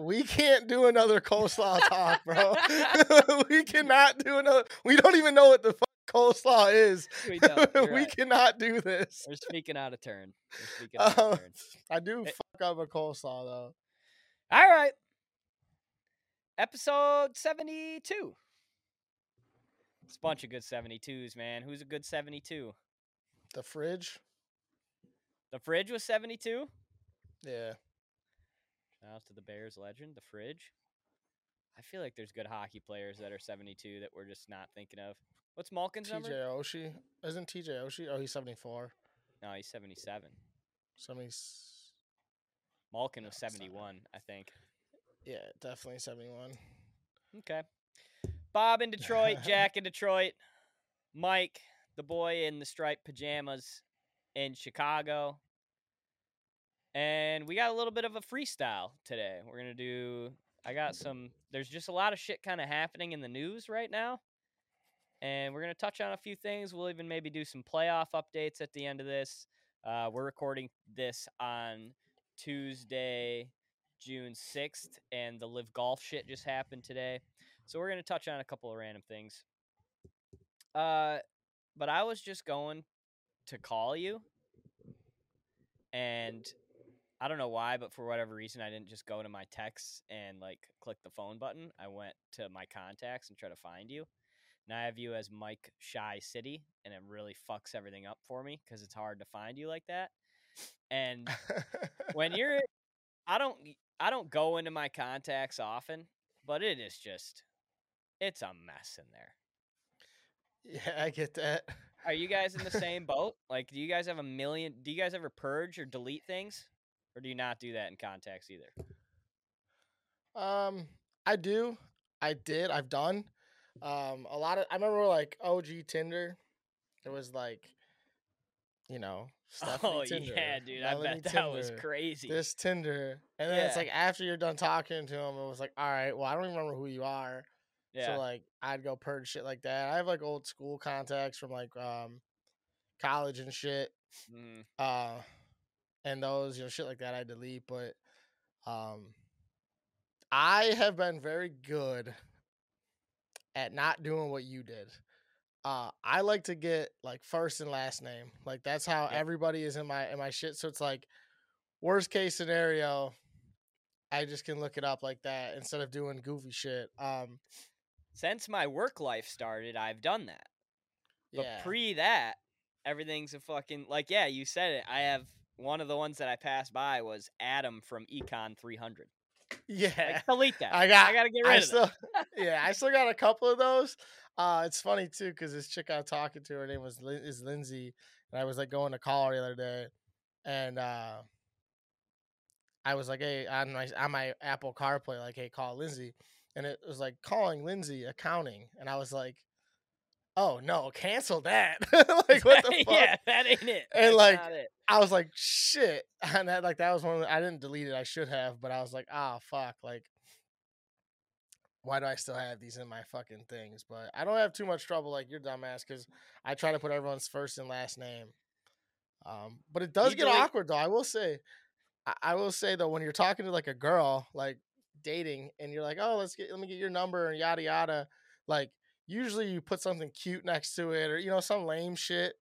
we can't do another coleslaw talk, bro. we cannot do another. We don't even know what the fuck coleslaw is. We. We right. cannot do this. We're speaking out of turn. We're speaking out Um, of turn. I do Eh. fuck up a coleslaw though. All right. Episode 72. It's a bunch of good 72s, man. Who's a good 72? The fridge. The fridge was 72. Yeah. Shout out to the Bears legend, the fridge. I feel like there's good hockey players that are 72 that we're just not thinking of. What's Malkin's number? TJ Oshie. Isn't TJ Oshie? Oh, he's 74. No, he's 77. 70. Malkin was Yeah, 71, I think. Yeah, definitely 71. Okay. Bob in Detroit, Jack in Detroit, Mike, the boy in the striped pajamas in Chicago. And we got a little bit of a freestyle today. We're going to do I got some there's just a lot of shit kind of happening in the news right now. And we're going to touch on a few things. We'll even maybe do some playoff updates at the end of this. Uh, we're recording this on Tuesday, June 6th, and the live golf shit just happened today. So we're going to touch on a couple of random things. Uh, but I was just going to call you, and I don't know why, but for whatever reason, I didn't just go to my texts and like click the phone button. I went to my contacts and try to find you. And I have you as Mike Chi City, and it really fucks everything up for me because it's hard to find you like that. And when you're I don't I don't go into my contacts often, but it is just it's a mess in there. yeah, I get that. Are you guys in the same boat? Like do you guys have a million do you guys ever purge or delete things? Or do you not do that in contacts either? Um, I do. I did. I've done. Um, a lot of. I remember like OG Tinder. It was like, you know, Stephanie oh Tinder, yeah, dude. I bet that was crazy. This Tinder, and then it's like after you're done talking to him, it was like, all right, well, I don't even remember who you are. yeah. So like, I'd go purge shit like that. I have like old school contacts from like um, college and shit. Mm, uh and those you know shit like that i delete but um i have been very good at not doing what you did uh i like to get like first and last name like that's how Yep. everybody is in my in my shit so it's like worst case scenario i just can look it up like that instead of doing goofy shit um Since my work life started, I've done that. But yeah pre that, everything's a fucking like yeah, you said it. I have one of the ones that I passed by was Adam from Econ 300. yeah Like, delete that. I got. I gotta get rid I of still, that. yeah, I still got a couple of those. Uh, it's funny too because this chick I was talking to, her name was Lin- is Lindsay, and I was like going to call her the other day, and uh, I was like, hey, on my on my Apple CarPlay, like, hey, call Lindsay, and it was like calling Lindsay accounting, and I was like, oh no, cancel that, like what the fuck? yeah, that ain't it. And, That's like, it. I was like, shit. And that, like, that was one of the, I didn't delete it. I should have, but I was like, ah, fuck. Like, why do I still have these in my fucking things? But I don't have too much trouble like your dumbass because I try to put everyone's first and last name. Um, but it does You get delete- awkward though. I will say, I, I will say though, when you're talking to like a girl, like dating, and you're like, oh, let's get, let me get your number and yada yada. Like, usually you put something cute next to it or you know some lame shit.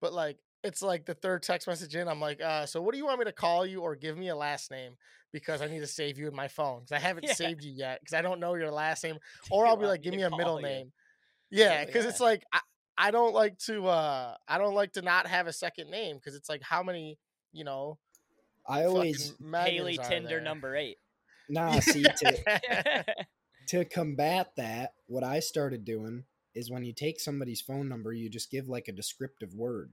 But like, it's like the third text message in. I'm like, uh, so what do you want me to call you or give me a last name because I need to save you in my phone because I haven't Yeah. saved you yet because I don't know your last name or I'll be like, give me a middle you. name. Yeah, because it's like I, I don't like to uh I don't like to not have a second name because it's like how many you know I always Haley Tinder there? number eight. nah see to Yeah. To combat that. What I started doing is when you take somebody's phone number, you just give like a descriptive word.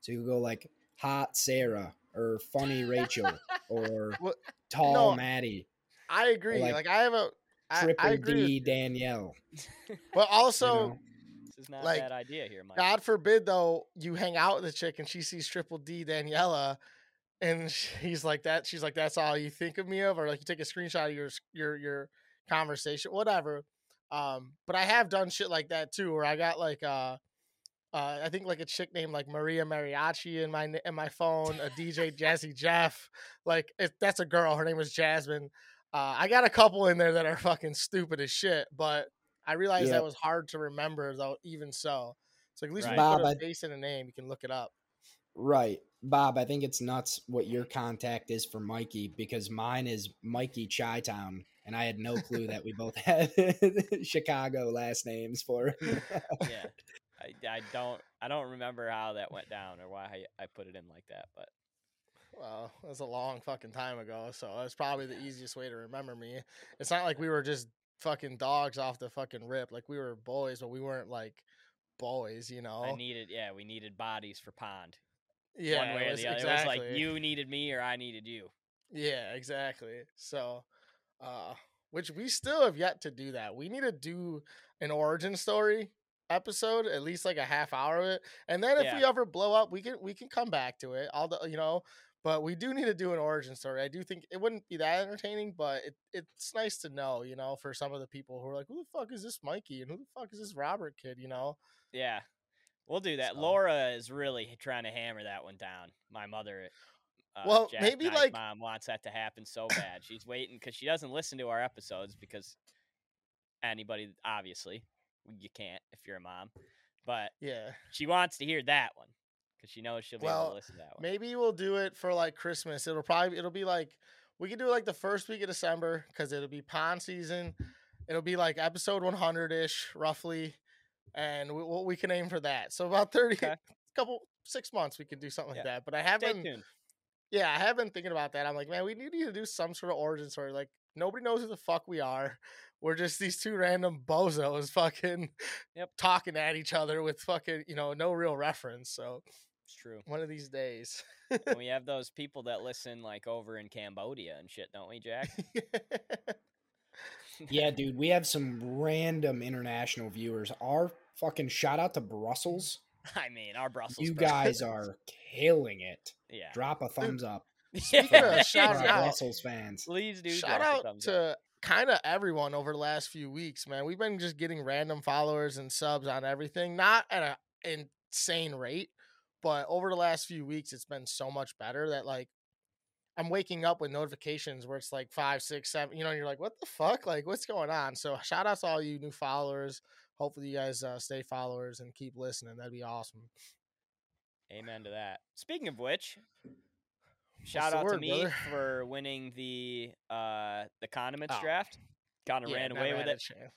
So you go like hot Sarah or funny Rachel or What- tall no, Maddie, I agree. like, Like, I have a I, triple I agree, D. Danielle. but you also know? This is not Like, a bad idea here, Mike. God forbid though you hang out with a chick and she sees triple D Daniela and he's like that she's like that's all you think of me of or like you take a screenshot of your your your conversation whatever um but I have done shit like that too where I got like uh uh, I think like a chick named like Maria Mariachi in my in my phone, a DJ Jazzy Jeff, like it, that's a girl. Her name was Jasmine. Uh, I got a couple in there that are fucking stupid as shit, but I realized Yep. that was hard to remember though. Even so, so at least Right. put Bob, a I- face and a name, you can look it up. Right. Bob, I think it's nuts what your contact is for Mikey because mine is Mikey Chi Town, and I had no clue that we both had Chicago last names for him. yeah. I, I don't I don't remember how that went down or why I, I put it in like that, but Well, it was a long fucking time ago, so it's probably the easiest way to remember me. It's not like we were just fucking dogs off the fucking rip. Like we were boys, but we weren't like boys, you know. I needed yeah, we needed bodies for pond. yeah, One way or was- the other. Exactly. It was like you needed me or I needed you. Yeah, exactly. So, uh, which we still have yet to do that. We need to do an origin story episode, at least like a half hour of it, and then if we ever blow up, we can we can come back to it. All the you know, but we do need to do an origin story. I do think it wouldn't be that entertaining, but it, it's nice to know, you know, for some of the people who are like, who the fuck is this Mikey and who the fuck is this Robert kid, you know? Yeah. We'll do that. So- Laura is really trying to hammer that one down. My mother uh, Well, Jack maybe, like- mom wants that to happen so bad. She's waiting because she doesn't listen to our episodes because anybody obviously you can't if you're a mom, but Yeah. she wants to hear that one because she knows she'll be able to listen to that one. Maybe we'll do it for like Christmas. It'll probably it'll be like we can do it like the first week of December because it'll be pond season. It'll be like episode 100 ish roughly, and we, we can aim for that. So about 30, Okay. couple six months we could do something Yeah. like that. But I haven't. Yeah, I have been thinking about that. I'm like, man, we need to do some sort of origin story. Like nobody knows who the fuck we are. We're just these two random bozos fucking Yep. talking at each other with fucking you know no real reference. So It's true. one of these days. we have those people that listen like over in Cambodia and shit, don't we, Jack? yeah, dude, we have some random international viewers. Our fucking shout out to Brussels. I mean, our Brussels. You sprouts. guys are killing it. yeah. Drop a thumbs up. Speaking for of shout out, Brussels fans. Please do. Shout out thumbs up. to kind of everyone over the last few weeks, man. We've been just getting random followers and subs on everything, not at an insane rate, but over the last few weeks, it's been so much better that like I'm waking up with notifications where it's like five, six, seven. You know, you're like, what the fuck? Like, what's going on? So shout out to all you new followers. Hopefully, you guys uh, stay followers and keep listening. That'd be awesome. Amen to that. Speaking of which, shout out to me brother? for winning the uh the condiments Oh. draft. Kind of Yeah, ran away with it, chance.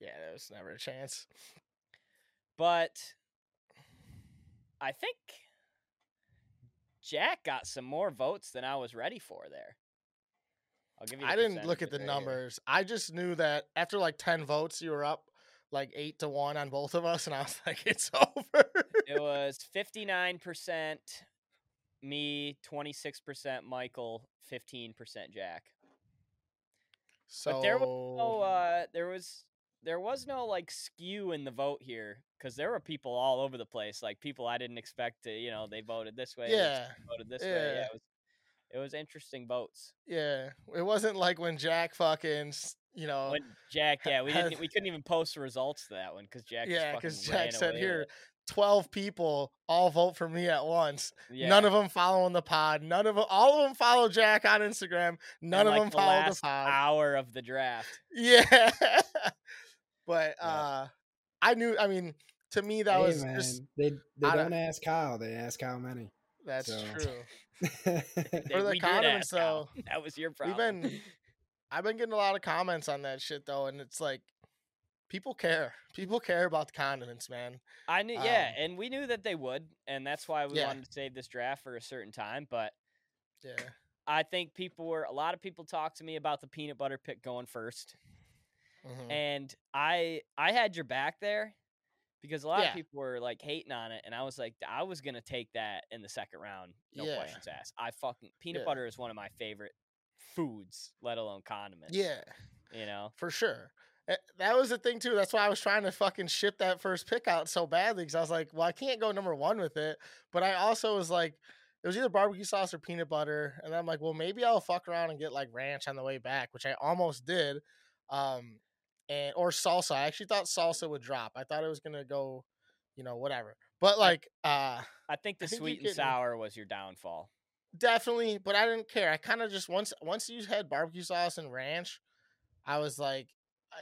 Yeah, there was never a chance. but I think Jack got some more votes than I was ready for there. I'll give you. I didn't look at the right here. numbers. I just knew that after like ten votes, you were up like eight to one on both of us, and I was like, "It's over." It was fifty nine percent me, twenty six percent Michael, fifteen percent Jack. so But there was no, uh, there was there was no like skew in the vote here because there were people all over the place, like people I didn't expect to, you know, they voted this way, yeah, voted this way. Yeah, yeah. it was it was interesting votes. yeah. It wasn't like when Jack fucking, you know, When Jack, yeah, we didn't we couldn't even post the results to that one because Jack, yeah, because Jack said, "Here, twelve people all vote for me at once. yeah. None of them following the pod. None of them. All of them follow Jack on Instagram. None in, of like, them the follow the pod. hour of the draft. Yeah, but Yeah. uh, I knew. I mean, to me, that hey, was man, just they they I don't- don't ask Kyle, they ask how many. that's So- true. For the condiments, though, that was your problem. We've been, I've been getting a lot of comments on that shit though, and it's like, people care. People care about the condiments, man. I knew, yeah, Um, and we knew that they would, and that's why we Yeah. wanted to save this draft for a certain time. But Yeah, I think people were a lot of people talked to me about the peanut butter pick going first, mhm. and I I had your back there because a lot Yeah. of people were like hating on it, and I was like, I was gonna take that in the second round, no Yeah. questions asked. I fucking peanut Yeah. butter is one of my favorite foods, let alone condiments. yeah, you know. for sure. Eh, That was the thing too. That's why I was trying to fucking ship that first pick out so badly because I was like, well, I can't go number one with it. But I also was like, it was either barbecue sauce or peanut butter, and I'm like, well, maybe I'll fuck around and get like ranch on the way back, which I almost did. Um, and or salsa. I actually thought salsa would drop. I thought it was gonna go, you know, whatever. But like, uh, I think the I think sweet and sour was your downfall. Definitely, but I didn't care. I kind of just once once you had barbecue sauce and ranch, I was like,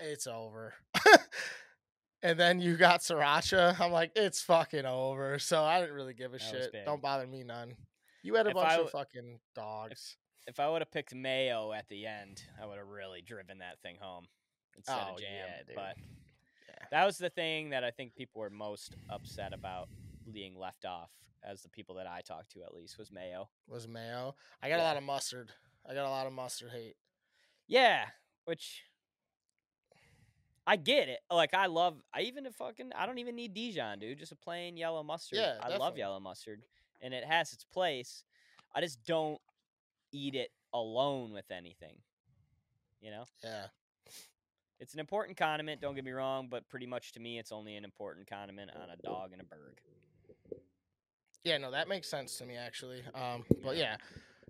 it's over. and then you got sriracha. I'm like, it's fucking over. So I didn't really give a That shit. Don't bother me none. You had a If bunch of fucking dogs. If I would have picked mayo at the end, I would have really driven that thing home instead Oh, of jam. yeah. But Yeah. that was the thing that I think people were most upset about being left off, as the people that I talked to at least, was mayo. Was mayo. I got a lot of mustard. I got a lot of mustard hate. Yeah, which I get it. Like I love. I even if fucking. I don't even need Dijon, dude. Just a plain yellow mustard. Yeah, I love yellow mustard, and it has its place. I just don't eat it alone with anything. You know, Yeah. It's an important condiment. Don't get me wrong, but pretty much to me, it's only an important condiment on a dog and a bird. Yeah, no, that makes sense to me actually. Um, but yeah,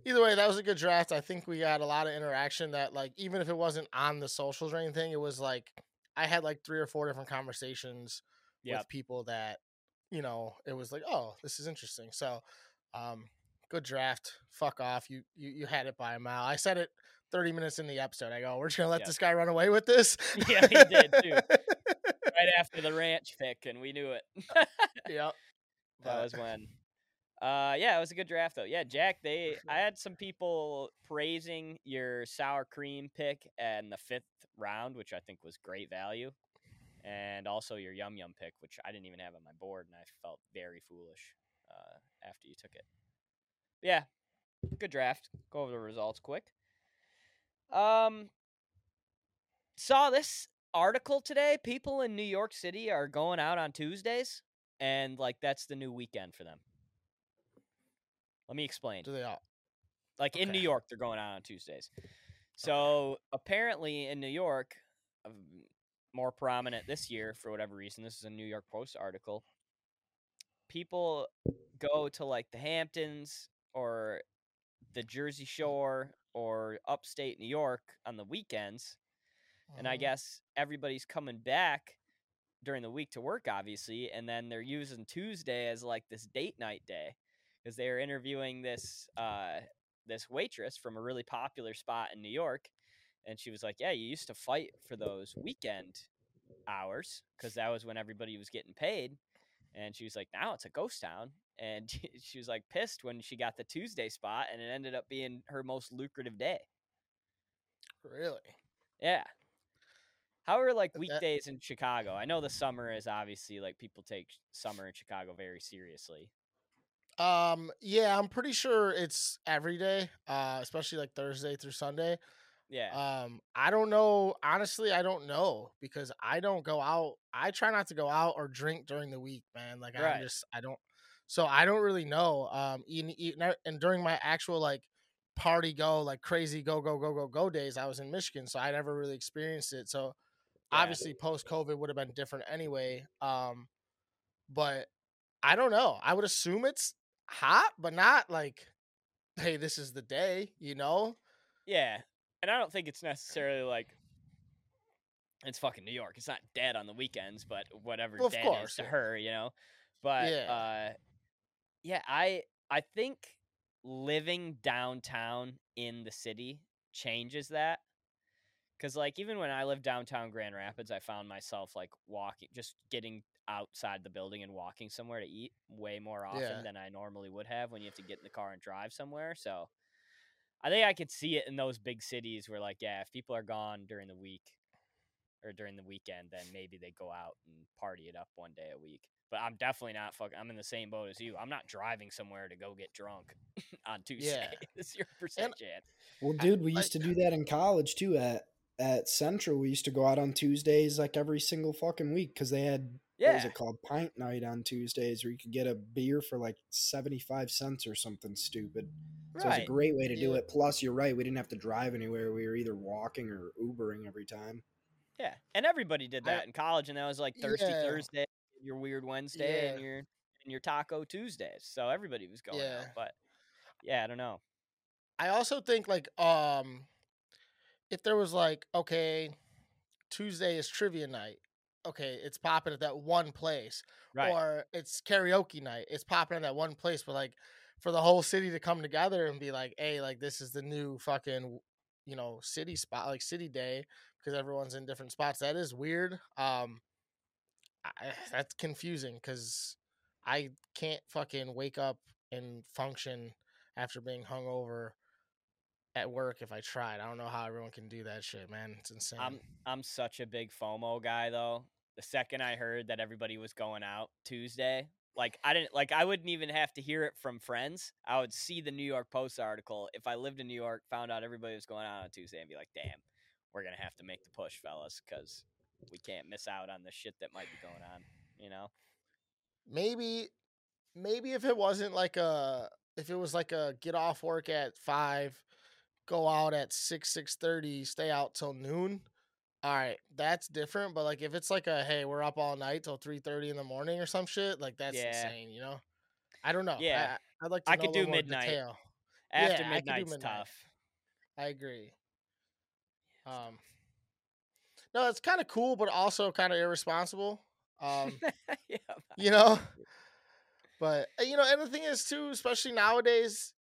either way, that was a good draft. I think we got a lot of interaction that like even if it wasn't on the socials or anything, it was like I had like three or four different conversations Yeah, with people that you know it was like, oh, this is interesting. So, um, good draft. Fuck off. You you you had it by a mile. I said it. 30 minutes in the episode, I go, we're just gonna let Yeah. this guy run away with this. Yeah, he did, too. right after the ranch pick, and we knew it. yep. That was when. Uh, yeah, it was a good draft though. Yeah, Jack. They, I had some people praising your sour cream pick and the fifth round, which I think was great value, and also your yum yum pick, which I didn't even have on my board, and I felt very foolish uh, after you took it. Yeah, good draft. Go over the results quick. Um, saw this article today. People in New York City are going out on Tuesdays, and like that's the new weekend for them. Let me explain. Do they all? Like in New. York, they're going out on Tuesdays. So apparently in New York, um, more prominent this year for whatever reason. This is a New York Post article. People go to like the Hamptons or the Jersey Shore or upstate New York on the weekends and I Mhm. guess everybody's coming back during the week to work, obviously, and then they're using Tuesday as like this date night day because they are interviewing this uh, this waitress from a really popular spot in New York, and she was like, "Yeah, you used to fight for those weekend hours because that was when everybody was getting paid." And she was like, "Now it's a ghost town," and she was like pissed when she got the Tuesday spot, and it ended up being her most lucrative day. Really? Yeah. How are like weekdays in Chicago? I know the summer is obviously like people take summer in Chicago very seriously. Um, yeah, I'm pretty sure it's every day, uh, especially like Thursday through Sunday. Yeah. Um, I don't know. Honestly, I don't know because I don't go out. I try not to go out or drink during the week, man. Like Right. I just I don't. So I don't really know. Um, and during my actual like party go like crazy go go go go go days, I was in Michigan, so I never really experienced it. So Yeah. obviously post COVID would have been different anyway. Um, but I don't know. I would assume it's hot, but not like, hey, this is the day, you know? Yeah. And I don't think it's necessarily like it's fucking New York. It's not dead on the weekends, but whatever Well, dead course, is to yeah. her, you know. But Yeah. uh yeah, I I think living downtown in the city changes that. Cuz like even when I lived downtown Grand Rapids, I found myself like walking just getting outside the building and walking somewhere to eat way more often Yeah. than I normally would have when you have to get in the car and drive somewhere. So I think I could see it in those big cities where, like, yeah, if people are gone during the week or during the weekend, then maybe they go out and party it up one day a week. But I'm definitely not fucking. I'm in the same boat as you. I'm not driving somewhere to go get drunk on Tuesday. It's your percent chance. Well, dude, we used to do that in college too. At at Central, we used to go out on Tuesdays like every single fucking week because they had what was it called pint night on Tuesdays, where you could get a beer for like seventy five cents or something stupid. So it was a great way to do it. Plus, you're right, we didn't have to drive anywhere. We were either walking or Ubering every time. Yeah, and everybody did I- that in college, and that was like Thirsty Yeah. Thursday, your Weird Wednesday, and your and your Taco Tuesdays. So everybody was going Yeah. out. But yeah, I don't know. I also think like um if there was like, okay, Tuesday is trivia night. Okay, it's popping at that one place. Right. Or it's karaoke night. It's popping at that one place. But like for the whole city to come together and be like, "Hey, like this is the new fucking, you know, city spot, like city day, because everyone's in different spots." That is weird. Um, I, that's confusing because I can't fucking wake up and function after being hungover at work if I tried. I don't know how everyone can do that shit, man. It's insane. I'm I'm such a big FOMO guy though. The second I heard that everybody was going out Tuesday, like I didn't like I wouldn't even have to hear it from friends. I would see the New York Post article. If I lived in New York, found out everybody was going out on Tuesday and be like, "Damn, we're going to have to make the push, fellas, cuz we can't miss out on the shit that might be going on." You know? maybe maybe if it wasn't like a if it was like a get off work at five go out at 6 6.30 stay out till noon all right that's different but like if it's like a hey we're up all night till 3.30 in the morning or some shit like that's Yeah. insane you know i don't know Yeah. I, would like to I could do midnight. detail. After Yeah, I could do midnight. tough. i agree um no it's kind of cool but also kind of irresponsible um yeah. you know but uh, you know and the thing is too especially nowadays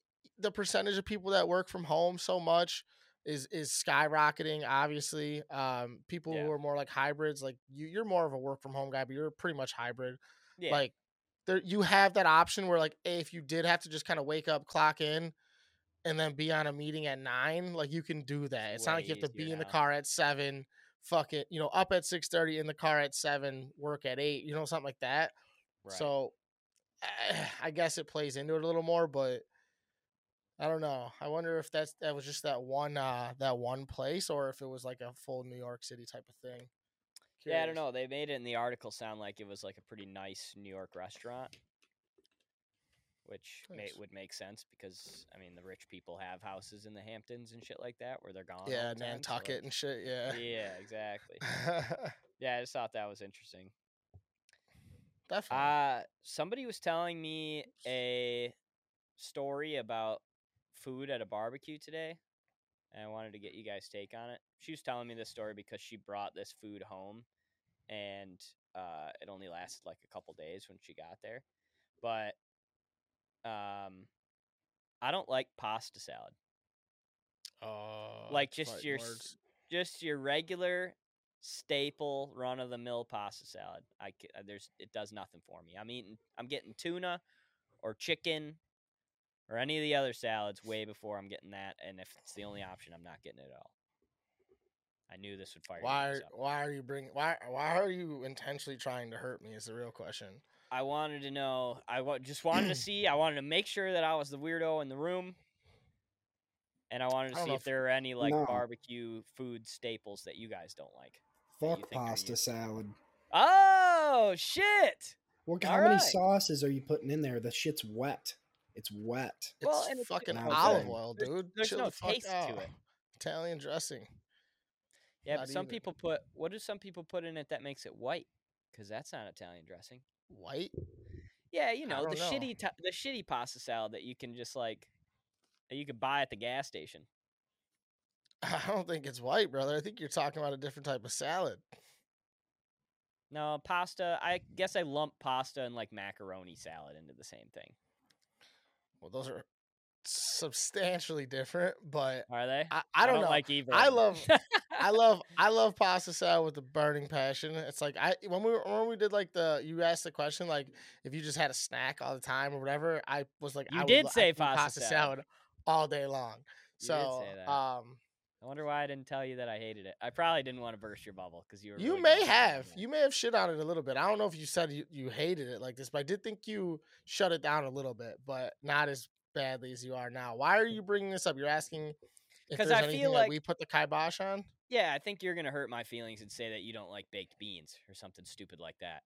the percentage of people that work from home so much is is skyrocketing obviously um people Yeah. who are more like hybrids like you you're more of a work from home guy but you're pretty much hybrid Yeah. like there you have that option where like if you did have to just kind of wake up clock in and then be on a meeting at nine like you can do that it's not like you have to be easier in the car at seven fuck it you know up at 6.30 in the car at seven work at eight you know something like that right. so I guess it plays into it a little more, but I don't know. I wonder if that's that was just that one uh that one place or if it was like a full New York City type of thing. Yeah, I don't know. They made it in the article sound like it was like a pretty nice New York restaurant, which may, would make sense because I mean the rich people have houses in the Hamptons and shit like that where they're gone. Yeah, the time, so Nantucket and shit. Yeah. Yeah, exactly. Yeah, I just thought that was interesting. Definitely. Uh somebody was telling me a story about food at a barbecue today, and I wanted to get you guys' take on it. She was telling me this story because she brought this food home, and uh, it only lasted like a couple days when she got there. But um, I don't like pasta salad. Oh, like just your words. just your regular staple run of the mill pasta salad. I uh, there's it does nothing for me. I'm eating I'm getting tuna or chicken or any of the other salads way before I'm getting that and if it's the only option I'm not getting it at all. I knew this would fire Why? are-. Why are you bringing? Why? Why are you intentionally trying to hurt me? Is the real question. I wanted to know. I just wanted to see. I wanted to make sure that I was the weirdo in the room, and I wanted to don't see if if- there were any like No. barbecue food staples that you guys don't like. Fuck pasta salad. Oh shit! What? All How many sauces are you putting in there? The shit's wet. It's wet. It's Well, and it's- fucking it's olive oil, dude. there's Chill no the fuck taste to out. it. Italian dressing. Yeah, Not but some even. people put. What do some people put in it that makes it white? Because that's not Italian dressing. White. Yeah, you know the know. shitty ta- the shitty pasta salad that you can just like you could buy at the gas station. I don't think it's white, brother. I think you're talking about a different type of salad. No, pasta. I guess I lump pasta and like macaroni salad into the same thing. Well, those are substantially different, but Are they? I, I don't, know. like either. I love- I love I love pasta salad with a burning passion. It's like I when we were, when we did like the you asked the question like if you just had a snack all the time or whatever. I was like You I did I say eat pasta salad. salad all day long. So um I wonder why I didn't tell you that I hated it. I probably didn't want to burst your bubble because you were. you really may going hard on have you may have shit on it a little bit. I don't know if you said you, you hated it like this, but I did think you shut it down a little bit, but not as badly as you are now. Why are you bringing this up? You're asking if 'Cause there's I feel that like- we put the kibosh on. Yeah, I think you're gonna hurt my feelings and say that you don't like baked beans or something stupid like that.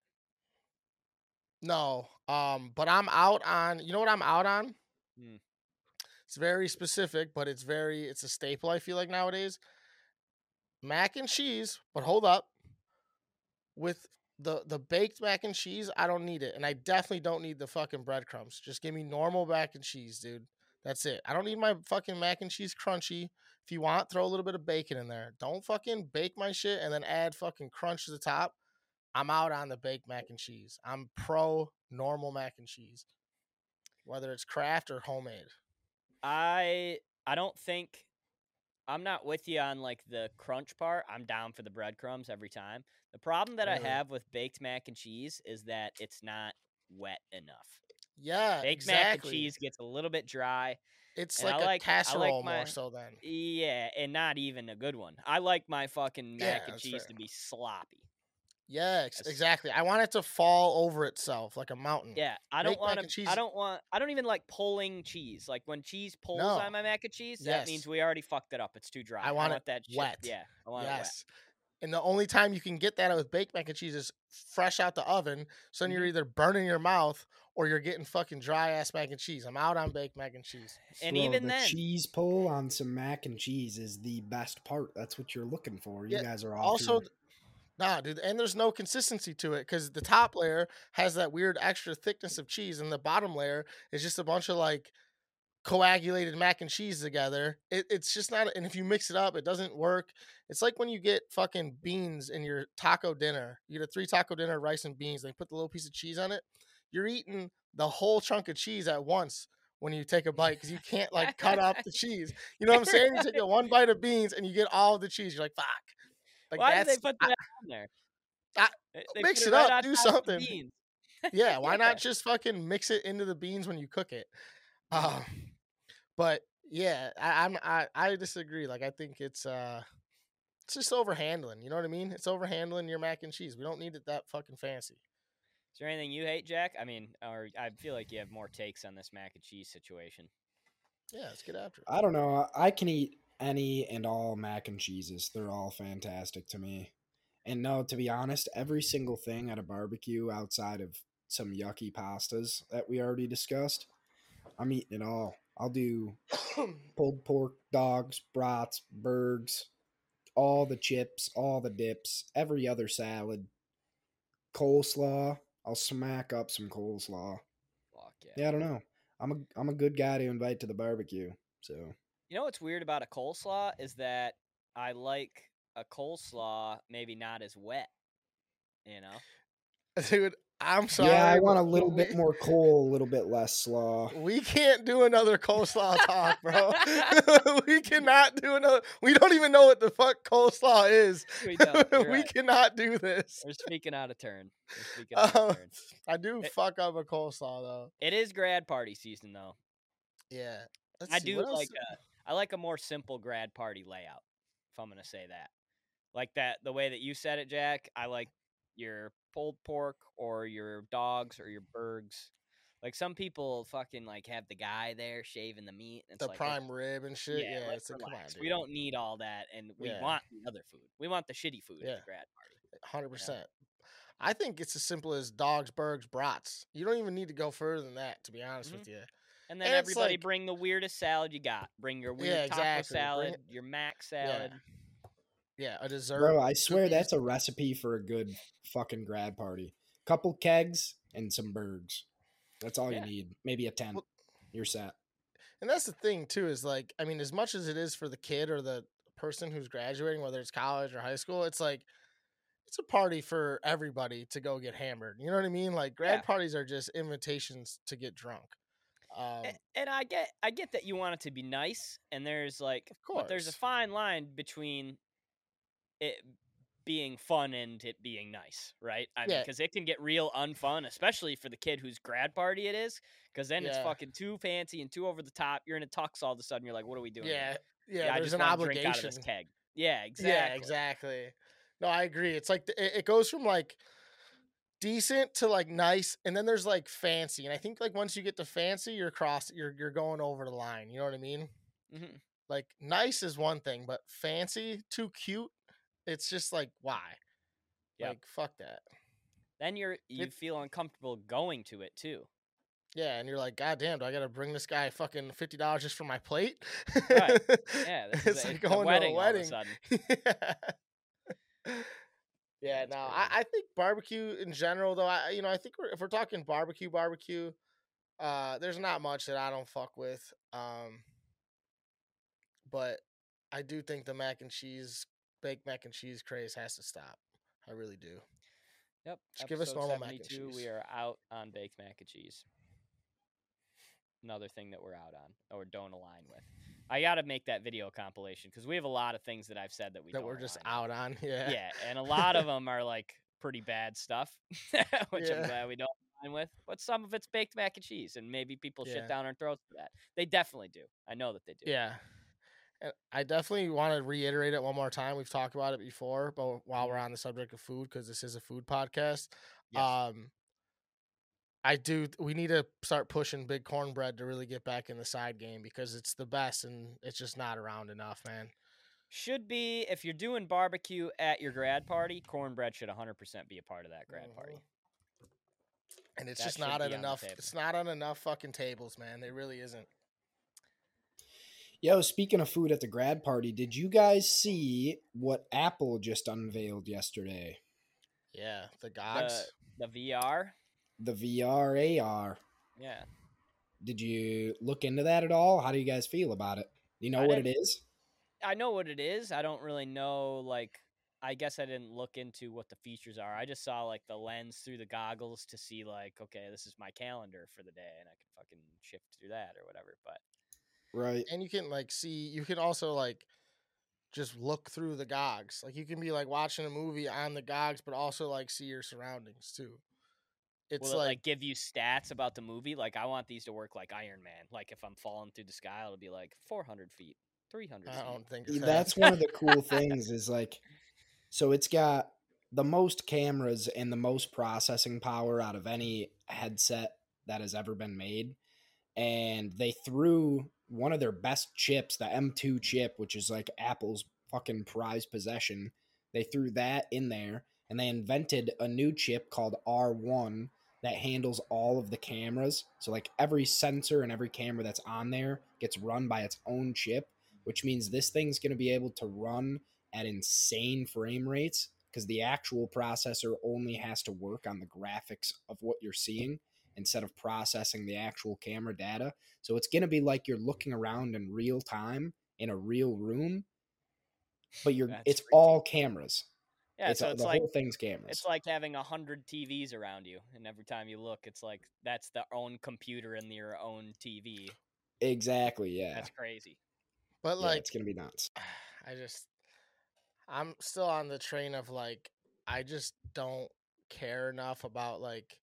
No, um, but I'm out on. You know what I'm out on? Hmm. It's very specific, but it's very it's a staple. I feel like nowadays, mac and cheese. But hold up, with the the baked mac and cheese, I don't need it, and I definitely don't need the fucking breadcrumbs. Just give me normal mac and cheese, dude. That's it. I don't need my fucking mac and cheese crunchy. If you want, throw a little bit of bacon in there. Don't fucking bake my shit and then add fucking crunch to the top. I'm out on the baked mac and cheese. I'm pro normal mac and cheese. whether it's Kraft or homemade. I I don't think I'm not with you on like the crunch part. I'm down for the breadcrumbs every time. The problem that Really? I have with baked mac and cheese is that it's not wet enough. Yeah, Baked mac and cheese gets a little bit dry. It's I like a like- I like casserole my- more so than. Yeah, and not even a good one. I like my fucking Yeah, mac and cheese fair. to be sloppy. Yeah, ex- exactly. I want it to fall over itself like a mountain. Yeah, I don't Baked want to. cheese- I don't want. I don't even like pulling cheese. Like when cheese pulls No. on my mac and cheese, that means we already fucked it up. It's too dry. I want it that shit- wet. Yeah, I want it wet. And the only time you can get that with baked mac and cheese is fresh out the oven. So then you're Mhm. either burning your mouth or you're getting fucking dry ass mac and cheese. I'm out on baked mac and cheese. And Bro, even the then- cheese pull on some mac and cheese is the best part. That's what you're looking for. You Yeah, guys are off Also, your- nah, dude, and there's no consistency to it because the mm. top layer has that weird extra thickness of cheese, and the bottom layer is just a bunch of like coagulated mac and cheese together. It, it's just not, and if you mix it up, it doesn't work. It's like when you get fucking beans in your taco dinner. You get a three taco dinner, rice and beans. And They put the little piece of cheese on it. You're eating the whole chunk of cheese at once when you take a bite because you can't like cut up the cheese. You know what I'm saying? You take a one bite of beans and you get all of the cheese. You're like, fuck. Like Why did they that's put I- that on there? I- They- they mix put it right up, do top of the something. yeah, why Yeah. not just fucking mix it into the beans when you cook it? Uh, but yeah, I, I'm I, I disagree. Like I think it's uh it's just overhandling. You know what I mean? It's overhandling your mac and cheese. We don't need it that fucking fancy. Is there anything you hate, Jack? I mean, or I feel like you have more takes on this mac and cheese situation. Yeah, let's get after it. I don't know. I can eat any and all mac and cheeses. They're all fantastic to me. And no, to be honest, every single thing at a barbecue outside of some yucky pastas that we already discussed, I'm eating it all. I'll do pulled pork, dogs, brats, burgers, all the chips, all the dips, every other salad, coleslaw. I'll smack up some coleslaw. Fuck yeah. Yeah, I don't know. I'm a I'm a good guy to invite to the barbecue. So You know what's weird about a coleslaw is that I like a coleslaw maybe not as wet. You know? Dude, I'm sorry. yeah, I want a little bit more coal, a little bit less slaw. We can't do another coleslaw talk, bro. we cannot do another. We don't even know what the fuck coleslaw is. We don't. We right. cannot do this. We're speaking out of turn. We're speaking out Um, of turn. I do It- fuck up a coleslaw though. It is grad party season though. Yeah. Let's I see, do what else- like a I like a more simple grad party layout. If I'm gonna say that, like that, the way that you said it, Jack. I like your pulled pork or your dogs or your burgers. Like some people fucking like have the guy there shaving the meat. and the like, prime rib and shit. Yeah, let's it's like, come on, dude. we don't need all that, and we Yeah. want the other food. We want the shitty food at Yeah. the grad party. hundred percent. I think it's as simple as dogs, burgers, brats. You don't even need to go further than that, to be honest Mhm. with you. And then And everybody like- bring the weirdest salad you got. Bring your weird Yeah, taco exactly. Bring salad, your mac salad. Yeah, a dessert. Bro, I swear that's a recipe for a good fucking grad party. Couple kegs and some bergs. That's all Yeah. you need. Maybe a tent. Well- You're set. And that's the thing too is like I mean as much as it is for the kid or the person who's graduating whether it's college or high school it's like it's a party for everybody to go get hammered. You know what I mean? Like grad Yeah. parties are just invitations to get drunk. Um, A- and I get I get that you want it to be nice, and there's like, Of but there's a fine line between it being fun and it being nice, right? I mean, Yeah. because it can get real unfun, especially for the kid whose grad party it is, because then it's fucking too fancy and too over the top. You're in a tux all of a sudden. You're like, what are we doing? here?" yeah, yeah, I there's just an want to drink out of obligation. this keg. Yeah, exactly. Yeah, exactly. No, I agree. It's like the, it, it goes from like decent to like nice, and then there's like fancy. And I think like once you get to fancy, you're cross, you're you're going over the line. You know what I mean? Mhm. Like nice is one thing, but fancy, too cute. It's just like why? Yep. Like fuck that. Then you're you It- feel uncomfortable going to it too. Yeah, and you're like, God damn, do I gotta bring this guy fucking fifty dollars just for my plate? Right. Yeah, this it's a, like a going wedding, to a all of a wedding. sudden. yeah, no. I, I think barbecue in general, though. I, you know, I think we're, if we're talking barbecue, barbecue, uh, there's not much that I don't fuck with. Um, but I do think the mac and cheese, baked mac and cheese craze has to stop. I really do. Yep. Just give us normal mac and 72, We are out on baked mac and cheese. another thing that we're out on or don't align with. I got to make that video compilation because we have a lot of things that I've said that we that we're just with. out on. Yeah. Yeah, and a lot of them are like pretty bad stuff, which Yeah. I'm glad we don't align with. But some of it's baked mac and cheese, and maybe people Yeah. shit down our throats for that. They definitely do. I know that they do. Yeah. And I definitely want to reiterate it one more time. We've talked about it before, but while we're on the subject of food, because this is a food podcast, Yes. um, I do. We need to start pushing big cornbread to really get back in the side game because it's the best, and it's just not around enough, man. should be if you're doing barbecue at your grad party, cornbread should 100% be a part of that grad party. Mhm. And it's That just not be at on enough. table. It's not on enough fucking tables, man. It really isn't. Yo, speaking of food at the grad party, did you guys see what Apple just unveiled yesterday? Yeah, the gogs. The VR, The VR AR. yeah. Did you look into that at all? How do you guys feel about it? You know I what it is? I know what it is. I don't really know like I guess I didn't look into what the features are. I just saw like the lens through the goggles to see like okay, this is my calendar for the day and I can fucking shift through that or whatever. But Right. and you can like see you can also like just look through the gogs like you can be like watching a movie on the gogs but also like see your surroundings too it's will it like, like give you stats about the movie? Like I want these to work like Iron Man. Like if I'm falling through the sky, it'll be like 400 feet, 300 i don't think Yeah. That's one of the cool things is like so it's got the most cameras and the most processing power out of any headset that has ever been made. And they threw one of their best chips, the M2 chip, which is like Apple's fucking prized possession. They threw that in there and they invented a new chip called R1 that handles all of the cameras. So like every sensor and every camera that's on there gets run by its own chip which means this thing's going to be able to run at insane frame rates because the actual processor only has to work on the graphics of what you're seeing instead of processing the actual camera data. So it's going to be like you're looking around in real time in a real room, but you're That's it's all cameras. Yeah, it's so a- it's the like whole thing's cameras. It's like having a hundred TVs around you, and every time you look, it's like that's their own computer and your own TV. exactly, yeah. That's crazy. but yeah like it's going to be nuts. i just i'm still on the train of like i just don't care enough about like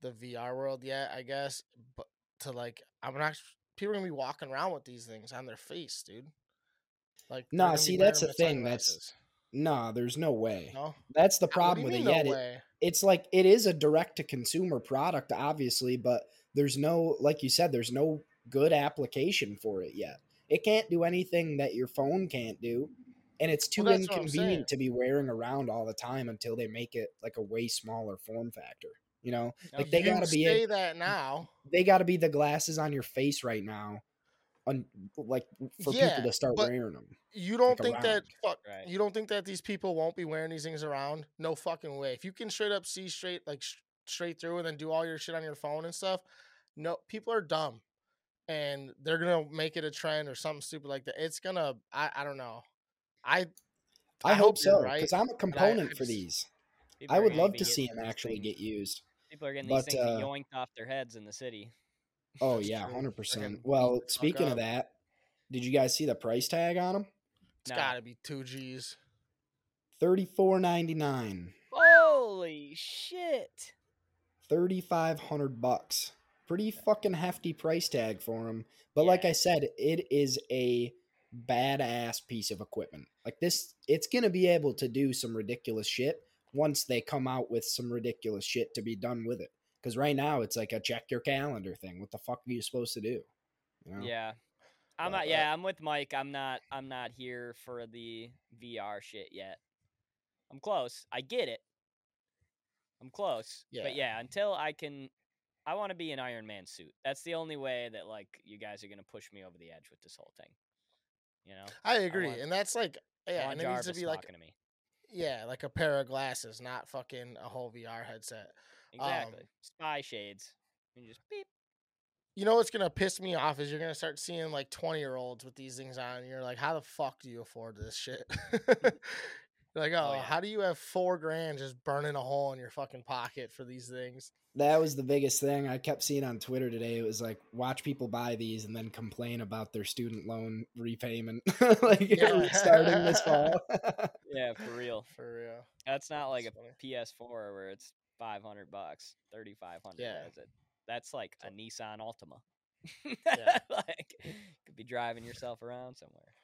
the vr world yet i guess but to like i'm not people are gonna be walking around with these things on their face dude like they're Nah, see, that's them the as thing, that's- No, there's no way. no? That's the problem with it. mean, Yet no it, it's like it is a direct to consumer product obviously but there's no like you said there's no good application for it yet. It can't do anything that your phone can't do and it's too Well, that's what I'm inconvenient to be wearing around all the time until they make it like a way smaller form factor you know? Like they gotta be say in- that now they gotta be the glasses on your face right now un, like for Yeah, people to start wearing them You don't like, think that fuck? Right. You don't think that these people won't be wearing these things around? No fucking way. If you can straight up see straight like sh- straight through and then do all your shit on your phone and stuff, no, people are dumb, and they're gonna make it a trend or something stupid like that. It's gonna. I I don't know. I i, I hope hope you're so right, because i'm a component for these People i would love to see them actually things- get used People are getting but, these things uh, yoinked off their heads in the city. Oh That's yeah, hundred percent. Well, speaking of that, did you guys see the price tag on them? it's No. gotta be two G's. Thirty four ninety nine. Holy shit! Thirty five hundred bucks. Pretty fucking hefty price tag for them. But like I said, it is a badass piece of equipment. Like this, it's gonna be able to do some ridiculous shit once they come out with some ridiculous shit to be done with it. Because right now it's like a check your calendar thing. What the fuck are you supposed to do? You know? Yeah. I'm But, not. uh, Yeah, I'm with Mike. I'm not. I'm not here for the VR shit yet. I'm close. I get it. I'm close. Yeah. But yeah, until I can, I want to be an Iron Man suit. That's the only way that like you guys are gonna push me over the edge with this whole thing. You know. I agree, want- and that's like yeah, and it needs to be like to me. yeah, like a pair of glasses, not fucking a whole VR headset. Um, Exactly. Spy shades. And just beep. You know what's gonna piss me off is you're gonna start seeing like 20 year olds with these things on, and you're like, how the fuck do you afford this shit? You're like, oh, Oh, yeah. how do you have four grand just burning a hole in your fucking pocket for these things? That was the biggest thing I kept seeing on Twitter today. It was like, watch people buy these and then complain about their student loan repayment, like Yeah. starting this fall. Yeah, for real. For real. That's not like a funny. PS4 where it's 500 bucks, 3500 Yeah. is it? That's like a Nissan Altima. Yeah. like could be driving yourself around somewhere.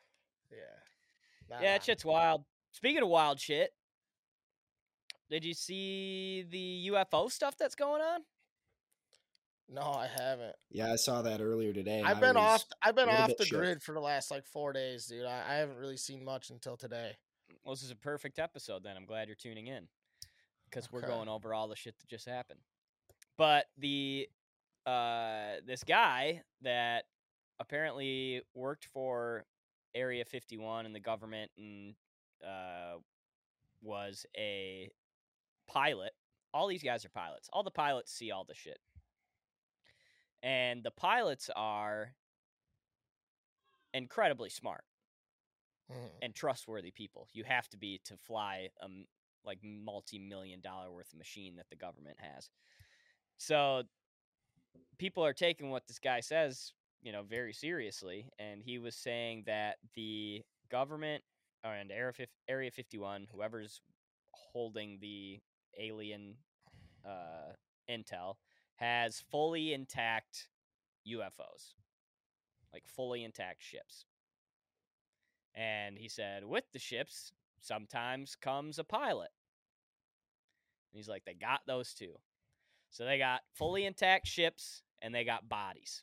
Yeah. Yeah, that shit's wild. Speaking of wild shit, did you see the UFO stuff that's going on? No, I haven't. yeah, I saw that earlier today. I've been off. I've been off the shook. grid for the last like four days, dude. I, I haven't really seen much until today. Well, this is a perfect episode then. I'm glad you're tuning in because we're going over all the shit that just happened. But the uh this guy that apparently worked for Area 51 and the government and uh was a pilot. All these guys are pilots. All the pilots see all the shit. And the pilots are incredibly smart Mhm. and trustworthy people. You have to be to fly a like multi-million dollar worth machine that the government has. So people are taking what this guy says, you know, very seriously and he was saying that the government and Area 51, whoever's holding the alien uh intel has fully intact UFOs. Like fully intact ships. And he said, with the ships, sometimes comes a pilot. He's like, they got those two. So they got fully intact ships and they got bodies,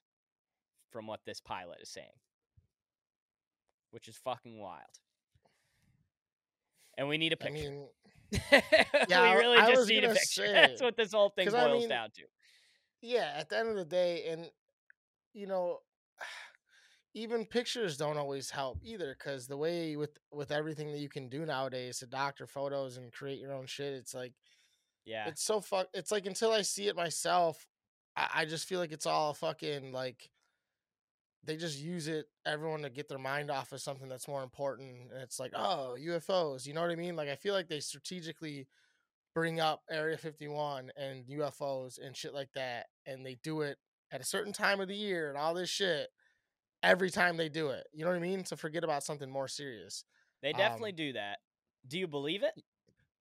from what this pilot is saying. Which is fucking wild. And we need a picture. mean, we yeah, I- really I just was need a picture. That's what this whole thing 'cause I boils mean, down to. yeah. At the end of the day, and you know, even pictures don't always help either. Because the way with with everything that you can do nowadays to doctor photos and create your own shit, it's like Yeah. it's so fuck. It's like until I see it myself, I, I just feel like it's all fucking like they just use it everyone to get their mind off of something that's more important and it's like oh ufos you know what i mean like i feel like they strategically bring up area 51 and ufos and shit like that and they do it at a certain time of the year and all this shit every time they do it you know what i mean to forget about something more serious They definitely um, do that. Do you believe it?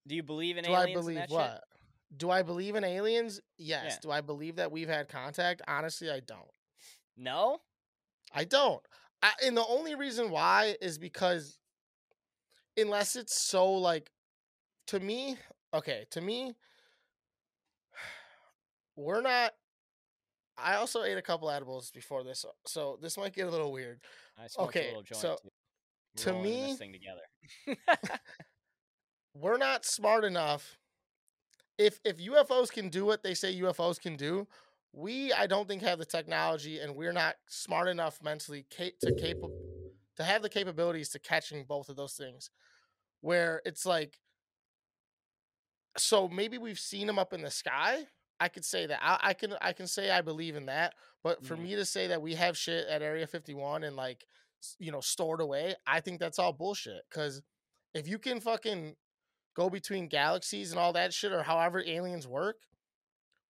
Do you believe in do i aliens and believe what shit? Do i believe in aliens yes Yeah. do i believe that we've had contact honestly i don't No? I don't. I, and the only reason why is because unless it's so like to me, okay, to me we're not I also ate a couple edibles before this, so this might get a little weird. Okay, a little joint so too. To me- thing together. We're not smart enough. If if UFOs can do what they say UFOs can do, we I don't think have the technology and we're not smart enough mentally to capable to have the capabilities to catching both of those things. Where it's like so maybe we've seen them up in the sky. I could say that. I, I can I can say I believe in that. But for Mhm. me to say that we have shit at Area 51 and like you know stored away, I think that's all bullshit. Cause if you can fucking go between galaxies and all that shit or however aliens work,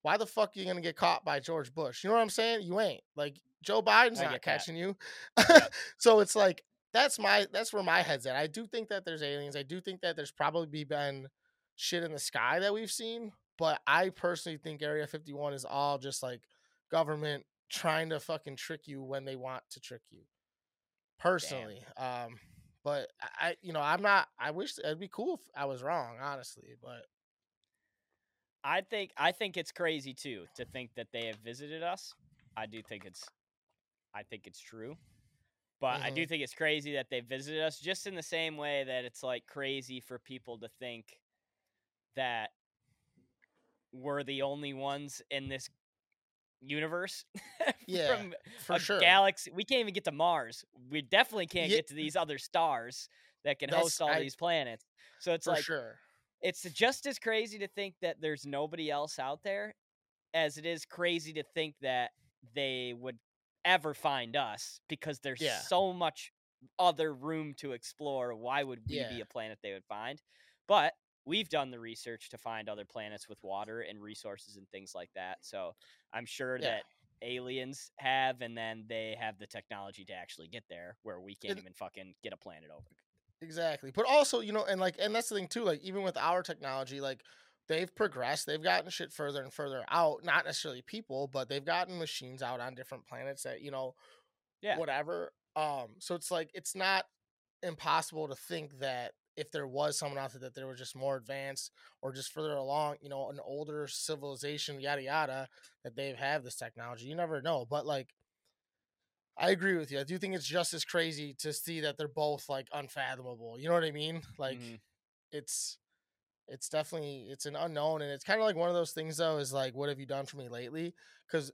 why the fuck are you gonna get caught by George Bush? You know what I'm saying? You ain't. Like Joe Biden's I not catching you. So it's like that's my that's where my head's at. I do think that there's aliens. I do think that there's probably been shit in the sky that we've seen, but I personally think Area 51 is all just like government trying to fucking trick you when they want to trick you. Personally, um but I you know, I'm not I wish it'd be cool if I was wrong, honestly, but I think I think it's crazy too to think that they have visited us. I do think it's I think it's true. But I do mm-hmm. think it's crazy that they visited us just in the same way that it's like crazy for people to think that we're the only ones in this universe Yeah, from for a sure. galaxy. We can't even get to Mars. We definitely can't Ye- get to these other stars that can That's- host all I- these planets. So it's like sure. it's just as crazy to think that there's nobody else out there as it is crazy to think that they would ever find us because there's Yeah. so much other room to explore. Why would we Yeah. be a planet they would find? But we've done the research to find other planets with water and resources and things like that. So I'm sure Yeah. that aliens have, and then they have the technology to actually get there where we can't And- even fucking get a planet over. Exactly. But also, you know, and like, and that's the thing too. Like, even with our technology, like, they've progressed. They've gotten shit further and further out. Not necessarily people, but they've gotten machines out on different planets that you know, Yeah. whatever. Um. So it's like it's not impossible to think that if there was someone out there that they were just more advanced or just further along, you know, an older civilization, yada yada, that they have this technology. You never know. But like, I agree with you. I do think it's just as crazy to see that they're both like unfathomable. You know what I mean? Like Mhm. it's it's definitely it's an unknown and it's kind of like one of those things though is like what have you done for me lately? Cuz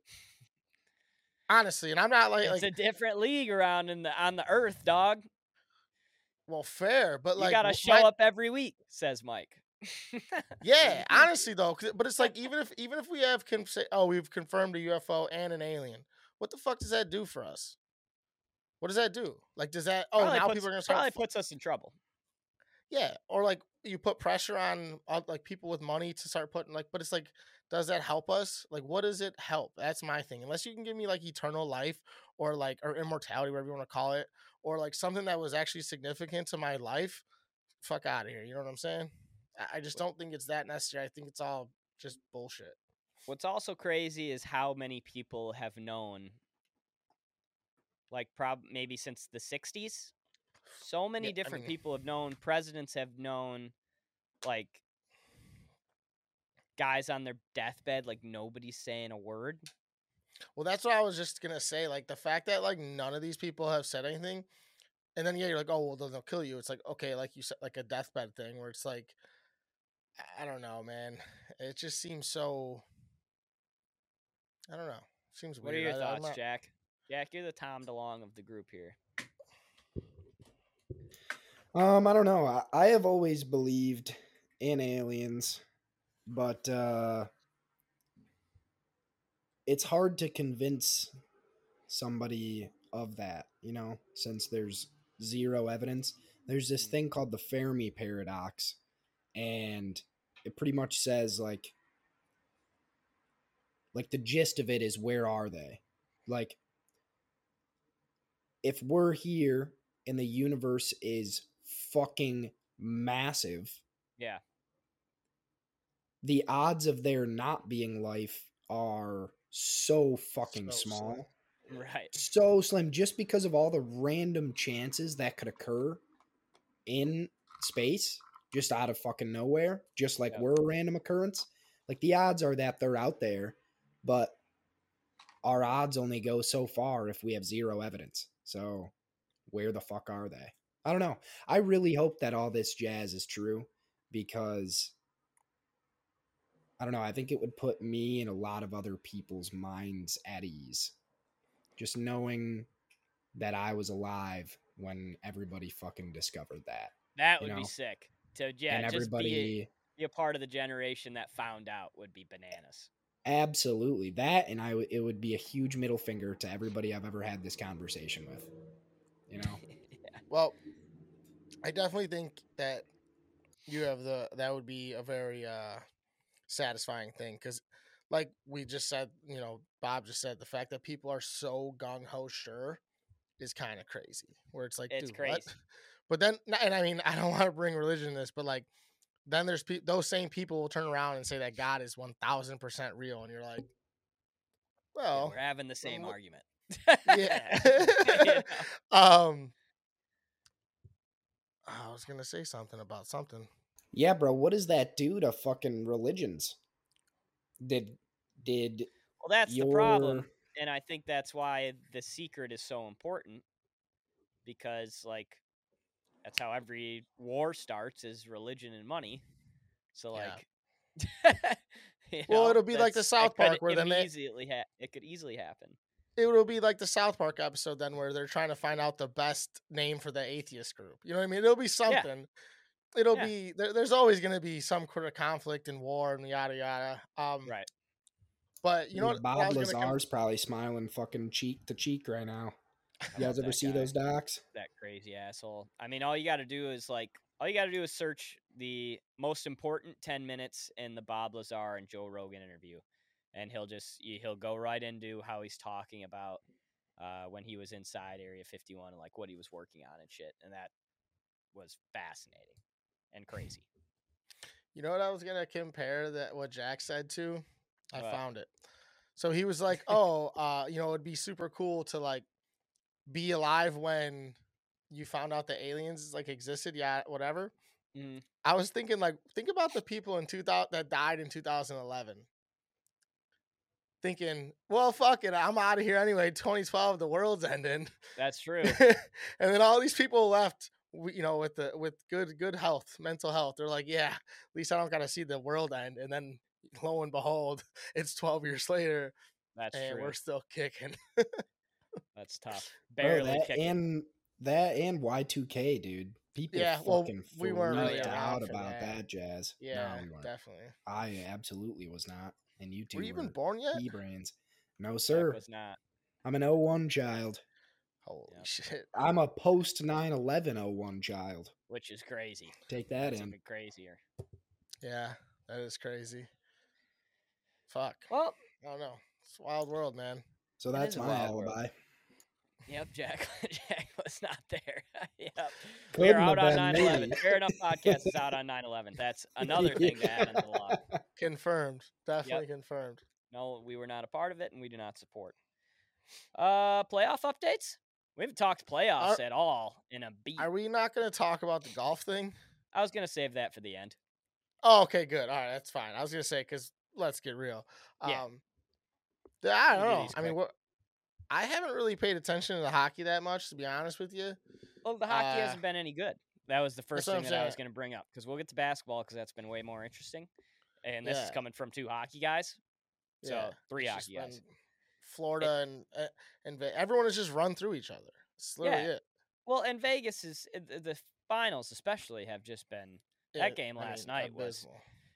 honestly, and I'm not like it's like a different league around in the on the Earth, dog. Well fair, but like You gotta show my- up every week, says Mike. Yeah, honestly though, but it's like even if even if we have con- say, oh we've confirmed a UFO and an alien, what the fuck does that do for us? What does that do? Like, does that? Oh, Probably now puts, people are gonna start. probably puts us in trouble. Yeah, or like you put pressure on, on like people with money to start putting like, but it's like, does that help us? Like, what does it help? That's my thing. Unless you can give me like eternal life or like or immortality, whatever you want to call it, or like something that was actually significant to my life, fuck out of here. You know what I'm saying? I, I just don't think it's that necessary. I think it's all just bullshit. What's also crazy is how many people have known, like, prob maybe since the '60s. So many Yeah, I different mean- people have known. Presidents have known, like, guys on their deathbed. Like nobody's saying a word. Well, that's what I was just gonna say. Like the fact that like none of these people have said anything, and then yeah, you're like, oh well, they'll kill you. It's like okay, like you said, like a deathbed thing where it's like, I- I don't know, man. It just seems so. I don't know. Seems What weird. What are your I- thoughts, not- Jack? Jack, you're the Tom DeLonge of the group here. Um, I don't know. I, I have always believed in aliens, but uh it's hard to convince somebody of that, you know, since there's zero evidence. There's this mm. thing called the Fermi paradox, and it pretty much says like like the gist of it is where are they? Like if we're here and the universe is fucking massive, Yeah, the odds of there not being life are so fucking So small. right. So slim just because of all the random chances that could occur in space just out of fucking nowhere, just like Yeah. we're a random occurrence. Like the odds are that they're out there, but our odds only go so far if we have zero evidence. So where the fuck are they? I don't know. I really hope that all this jazz is true because I don't know. I think it would put me and a lot of other people's minds at ease. Just knowing that I was alive when everybody fucking discovered that. That you would be sick. To yeah, and just be a, be a part of the generation that found out would be bananas. absolutely that and I w- it would be a huge middle finger to everybody I've ever had this conversation with. You know? Well, I definitely think that you have the that would be a very uh satisfying thing because, like we just said, you know, Bob just said the fact that people are so gung ho sure is kind of crazy. Where it's like, It's dude, what? crazy. But then, and I mean, I don't want to bring religion in this, but like, then there's pe- those same people will turn around and say that God is one thousand percent real, and you're like, Yeah, well, we're having the same well, argument. yeah. You um, I was gonna say something about something. Yeah, bro, what does that do to fucking religions? Did did Well, that's your the problem, and I think that's why the secret is so important because, like, that's how every war starts is religion and money. So, Yeah. like, you Well, it'll be like the South that could Park where then they- easily ha- it could easily happen. It will be like the South Park episode then, where they're trying to find out the best name for the atheist group. You know what I mean? It'll be something. It'll Yeah. be there, there's always going to be some sort of conflict and war and yada yada. Um, Right. But you know what? what Bob was gonna Lazar's probably smiling fucking cheek to cheek right now. You guys ever that see guy? those docs? that crazy asshole. I mean, all you got to do is like, all you got to do is search the most important 10 minutes in the Bob Lazar and Joe Rogan interview. And he'll just he'll go right into how he's talking about uh, when he was inside Area 51 and like what he was working on and shit. And that was fascinating and crazy. You know what I was gonna compare that what Jack said to? I What? found it. So he was like, "Oh, uh, you know, it'd be super cool to like be alive when you found out the aliens like existed, yeah, whatever." Mhm. I was thinking like think about the people in 2000 that died in 2011. Thinking, well, fuck it, I'm out of here anyway. 2012, the world's ending, That's true. and then all these people left, you know, with the with good good health, mental health. They're like, yeah, at least I don't gotta see the world end. And then lo and behold, it's 12 years later, That's and true. we're still kicking. That's tough. Bro, Barely that kicking. and that and Y2K, dude. People Yeah, well, fucking we weren't really around out about that. that. jazz. yeah, no, we definitely. I absolutely was not. And you two Were you even were born yet? brains. No, Jack sir. was not. I'm an 01 child. Holy Yep. shit! I'm a post 9 11 01 child. which is crazy. Take that That's in. even crazier. Yeah, that is crazy. Fuck. Well, I don't know. It's a wild world, man. So that's my wild world. alibi. yep, Jack. Jack was not there. yep. Couldn't We're out on 9 11. Fair enough podcast is out on 9 11. That's another thing to add into the log. Confirmed. Definitely confirmed. No, we were not a part of it and we do not support. Uh playoff updates? We haven't talked playoffs at all in a beat. Are we not going to talk about the golf thing? I was gonna save that for the end. Oh, okay, good. All right, that's fine. I was going to say because let's get real. Yeah. Um, I don't know. I mean, what? I haven't really paid attention to the hockey that much, to be honest with you. Well, the hockey Uh, hasn't been any good. That was the first thing that I was going to bring up because we'll get to basketball because that's been way more interesting. And this is coming from two hockey guys. So Yeah, three it's hockey guys. been Florida and uh, and everyone has just run through each other. It's literally Yeah. it. Well, and Vegas is uh, the finals, especially, have just been. That It- game I last mean, night was-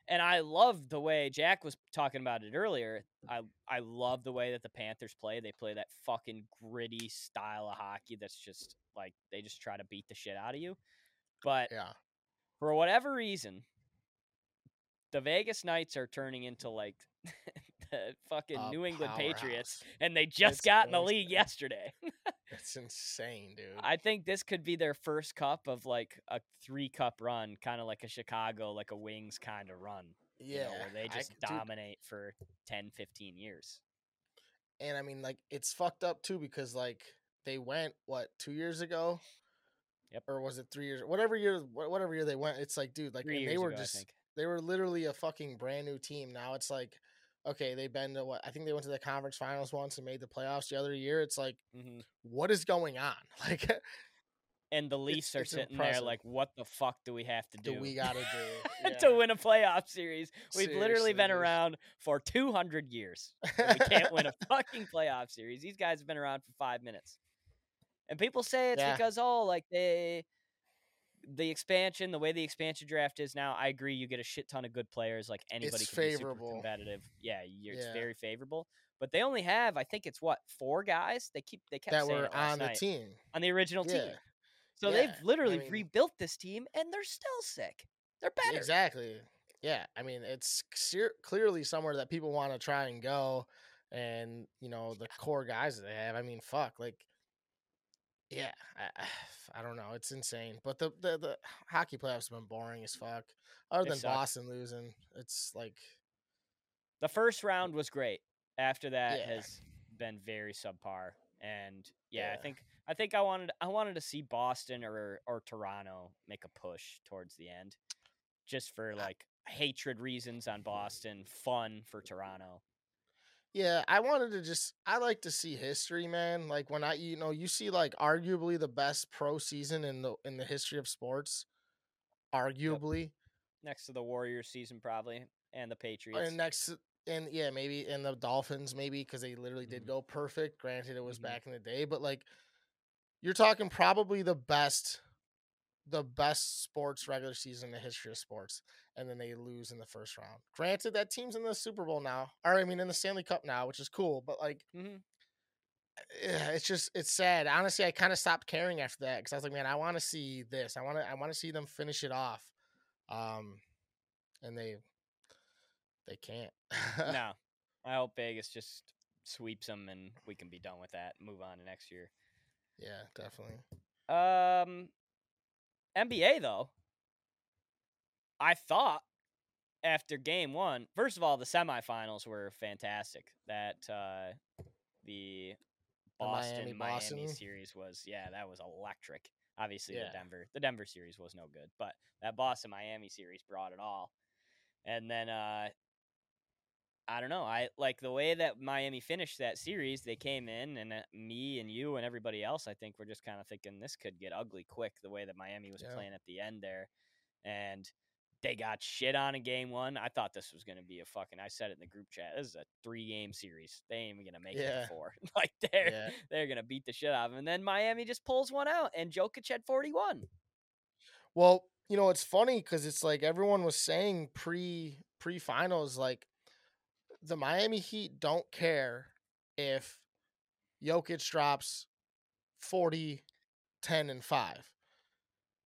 And I love the way Jack was talking about it earlier. I I love the way that the Panthers play. They play that fucking gritty style of hockey that's just like they just try to beat the shit out of you. But Yeah, for whatever reason, the Vegas Knights are turning into like the fucking a New England Patriots, powerhouse. and they just It's got in the league yesterday. that's insane, dude. I think this could be their first cup of like a three cup run, kind of like a Chicago, like a Wings kind of run. you yeah, know, where they I just dude, dominate for 10, 15 years. and I mean, like, it's fucked up too because like they went what two years ago. Yep. Or was it three years? Whatever year, whatever year they went, it's like, dude, like, they were ago, just they were literally a fucking brand new team. Now it's like, okay, they've been to what? I think they went to the conference finals once and made the playoffs the other year. It's like, hmm what is going on? Like, And the Leafs are it's sitting impressive. there like, what the fuck do we have to do do we gotta do to win a playoff series? We've literally been around for 200 years. we can't win a fucking playoff series. These guys have been around for five minutes. And people say it's Yeah. because, oh, like they, the expansion, the way the expansion draft is now, I agree. You get a shit ton of good players. Like anybody can be super competitive. Yeah, you're, it's very favorable. But they only have, I think it's what, four guys? They keep, they kept that saying were on the team. on the original team. So Yeah, they've I literally mean- rebuilt this team and they're still sick. They're better. Exactly. Yeah. I mean, it's clear- clearly somewhere that people want to try and go, and you know the core guys that they have. I mean, fuck, like, yeah. I, I don't know. It's insane. But the the, the hockey playoffs have been boring as fuck. Other They than suck. Boston losing, it's like The first round was great. After that Yeah. has been very subpar. And yeah, I think I think I wanted I wanted to see Boston or or Toronto make a push towards the end. Just for like hatred reasons on Boston, fun for Toronto. Yeah, I wanted to just I like to see history, man. Like when I you know, you see like arguably the best pro season in the in the history of sports. Arguably. Next to the Warriors season probably and the Patriots. And next and yeah, maybe and the Dolphins maybe because they literally did Mhm. go perfect. Granted it was Mhm. back in the day, but like you're talking probably the best the best sports regular season in the history of sports and then they lose in the first round. Granted that team's in the Super Bowl now. Or I mean in the Stanley Cup now, which is cool, but like Mhm. it's just it's sad. Honestly, I kind of stopped caring after that because I was like, man, I want to see this. I want to I want to see them finish it off. Um, and they they can't. no, I hope Vegas just sweeps them and we can be done with that. Move on to next year. Yeah, definitely. Um, NBA though, I thought after game one, first of all, the semifinals were fantastic. That uh, the Boston Miami- Miami, series was yeah, that was electric. Obviously, Yeah. the Denver the Denver series was no good, but that Boston Miami series brought it all. And then uh, I don't know. I like the way that Miami finished that series. They came in, and uh, me and you and everybody else, I think, were just kind of thinking this could get ugly quick. The way that Miami was Yeah. playing at the end there, and they got shit on in game one. I thought this was going to be a fucking. I said it in the group chat. This is a three game series. They ain't even going to make it Yeah. to four. like they're Yeah. they're going to beat the shit out of them. And then Miami just pulls one out, and Jokic had forty one. Well, you know, it's funny because it's like everyone was saying pre pre finals, like the Miami Heat don't care if Jokic drops 40, 10, and 5.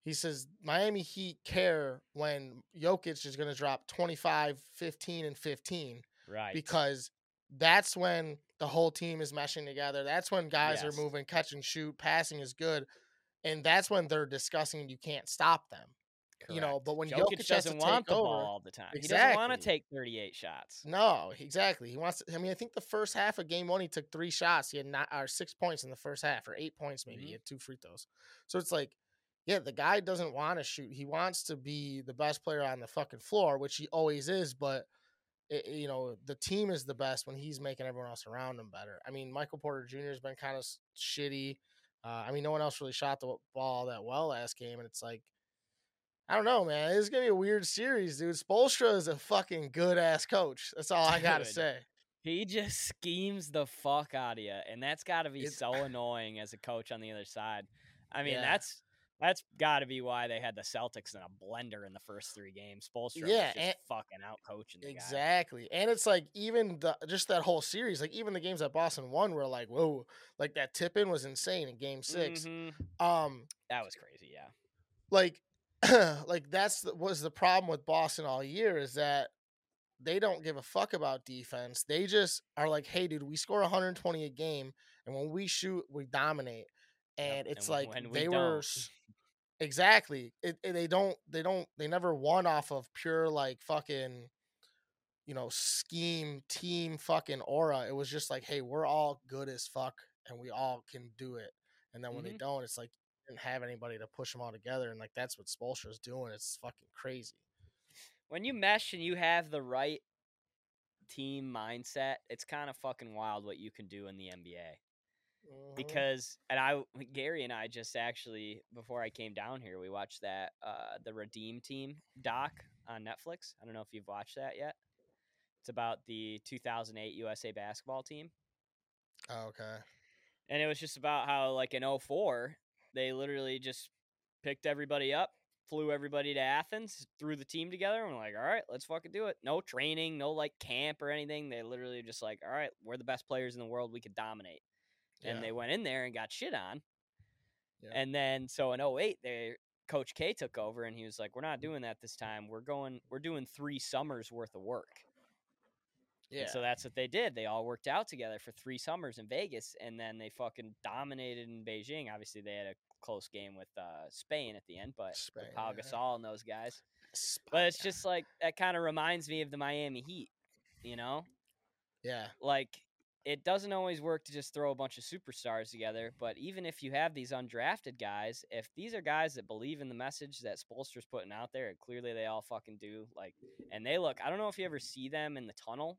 He says Miami Heat care when Jokic is going to drop 25, 15, and 15 Right. because that's when the whole team is meshing together. That's when guys Yes. are moving, catch and shoot, passing is good. And that's when they're discussing you can't stop them. You know, but when Jokic Jokic doesn't want the ball all the time. He doesn't want to take 38 shots. No, exactly. He wants to. I mean, I think the first half of game one, he took three shots. He had not, or six points in the first half, or eight points maybe. Mhm. He had two free throws. So it's like, yeah, the guy doesn't want to shoot. He wants to be the best player on the fucking floor, which he always is. But it, you know, the team is the best when he's making everyone else around him better. I mean, Michael Porter Jr. has been kind of shitty. Uh, I mean, no one else really shot the ball that well last game, and it's like. I don't know, man. It's gonna be a weird series, dude. Spoelstra is a fucking good ass coach. That's all I gotta Dude. say. He just schemes the fuck out of you, and that's got to be It's- so annoying as a coach on the other side. I mean, Yeah. that's that's got to be why they had the Celtics in a blender in the first three games. Spoelstra Yeah, was just and- fucking out coaching the guy. Exactly. And it's like even the just that whole series, like even the games that Boston won were like, whoa, like that tip in was insane in game 6 Mhm. Um, That was crazy. Yeah. like like that's the, was the problem with Boston all year is that they don't give a fuck about defense. They just are like, hey, dude, we score 120 a game, and when we shoot, we dominate. Yep, And it's and like we they were don't. s- exactly. It, it- they don't. They don't. They never won off of pure like fucking, you know, scheme team fucking aura. It was just like, hey, we're all good as fuck, and we all can do it. And then when they Mhm. don't, it's like didn't have anybody to push them all together, and like that's what Spoelstra's doing. It's fucking crazy. when you mesh and you have the right team mindset, it's kind of fucking wild what you can do in the NBA. Mhm. because and I Gary and I just actually before I came down here we watched that uh the Redeem Team doc on Netflix. I don't know if you've watched that yet. It's about the 2008 USA basketball team Oh, okay. and it was just about how like in 04 they literally just picked everybody up, flew everybody to Athens, threw the team together and were like, "All right, let's fucking do it." No training, no like camp or anything. They literally just like, "All right, we're the best players in the world. We could dominate." and they went in there and got shit on. Yeah. And then so in 08, they Coach K took over and he was like, "We're not mm. doing that this time. We're going. We're doing three summers worth of work." Yeah. And so that's what they did. They all worked out together for three summers in Vegas, and then they fucking dominated in Beijing. Obviously, they had a close game with uh, Spain at the end, but with Spain, Pau yeah. Gasol and those guys. Spot But it's just like that kind of reminds me of the Miami Heat. You know, yeah. like it doesn't always work to just throw a bunch of superstars together. But even if you have these undrafted guys, if these are guys that believe in the message that Spoelstra's putting out there, and clearly they all fucking do, like, and they look, I don't know if you ever see them in the tunnel,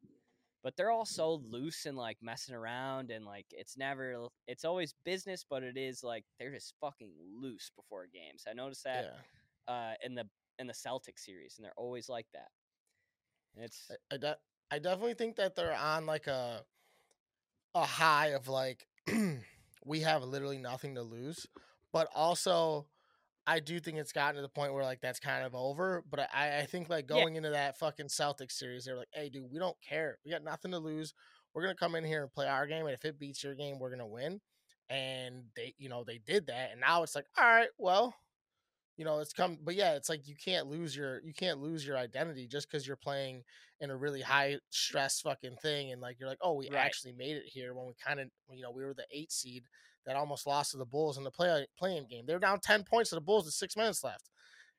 but they're all so loose and like messing around, and like it's never, it's always business, but it is like they're just fucking loose before games. I noticed that yeah. uh, in the in the Celtic series, and they're always like that. And it's I, I, de- I definitely think that they're on like a a high of like we have literally nothing to lose, but also I do think it's gotten to the point where like that's kind of over. But I, I think like Yeah. going into that fucking Celtics series, they're like, hey, dude, we don't care. We got nothing to lose. We're gonna come in here and play our game, and if it beats your game, we're gonna win. And they, you know, they did that, and now it's like, all right, well, you know, it's come, but yeah, it's like you can't lose your you can't lose your identity just because you're playing in a really high stress fucking thing, and like you're like, oh, we Right. actually made it here when we kind of, you know, we were the eight seed that almost lost to the Bulls in the play playing game. They were down ten points to the Bulls with six minutes left.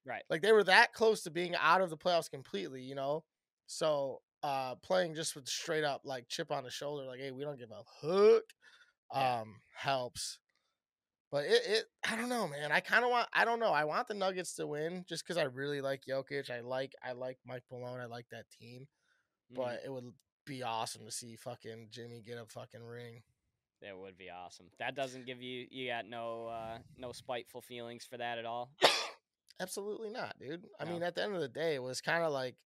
Right. Like they were that close to being out of the playoffs completely, you know. So uh playing just with straight up like chip on the shoulder, like, hey, we don't give a hook, um, helps. But it, it I don't know, man. I kind of want I don't know. I want the Nuggets to win just because I really like Jokic. I like I like Mike Malone. I like that team. Mhm. But it would be awesome to see fucking Jimmy get a fucking ring. That would be awesome. That doesn't give you you got no uh no spiteful feelings for that at all. Absolutely not, dude. I No. mean, at the end of the day, it was kind of like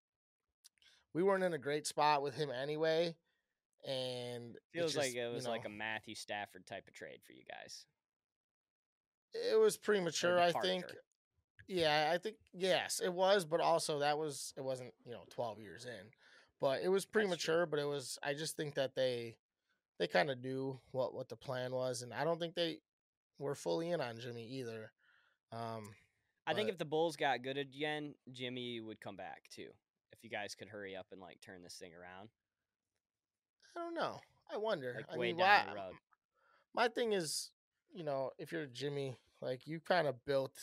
we weren't in a great spot with him anyway, and Feels just, like it you was like a Matthew Stafford type of trade for you guys. it was premature. I think. Yeah, I think yes, it was, but also that was it wasn't you know twelve years in, but it was premature. But it was. I just think that they they kind of knew what what the plan was, and I don't think they were fully in on Jimmy either. Um, I think if the Bulls got good again, Jimmy would come back too. If you guys could hurry up and like turn this thing around, I don't know. I wonder. like I way mean, down why? the road. my thing is, you know, if you're Jimmy, like you kind of built,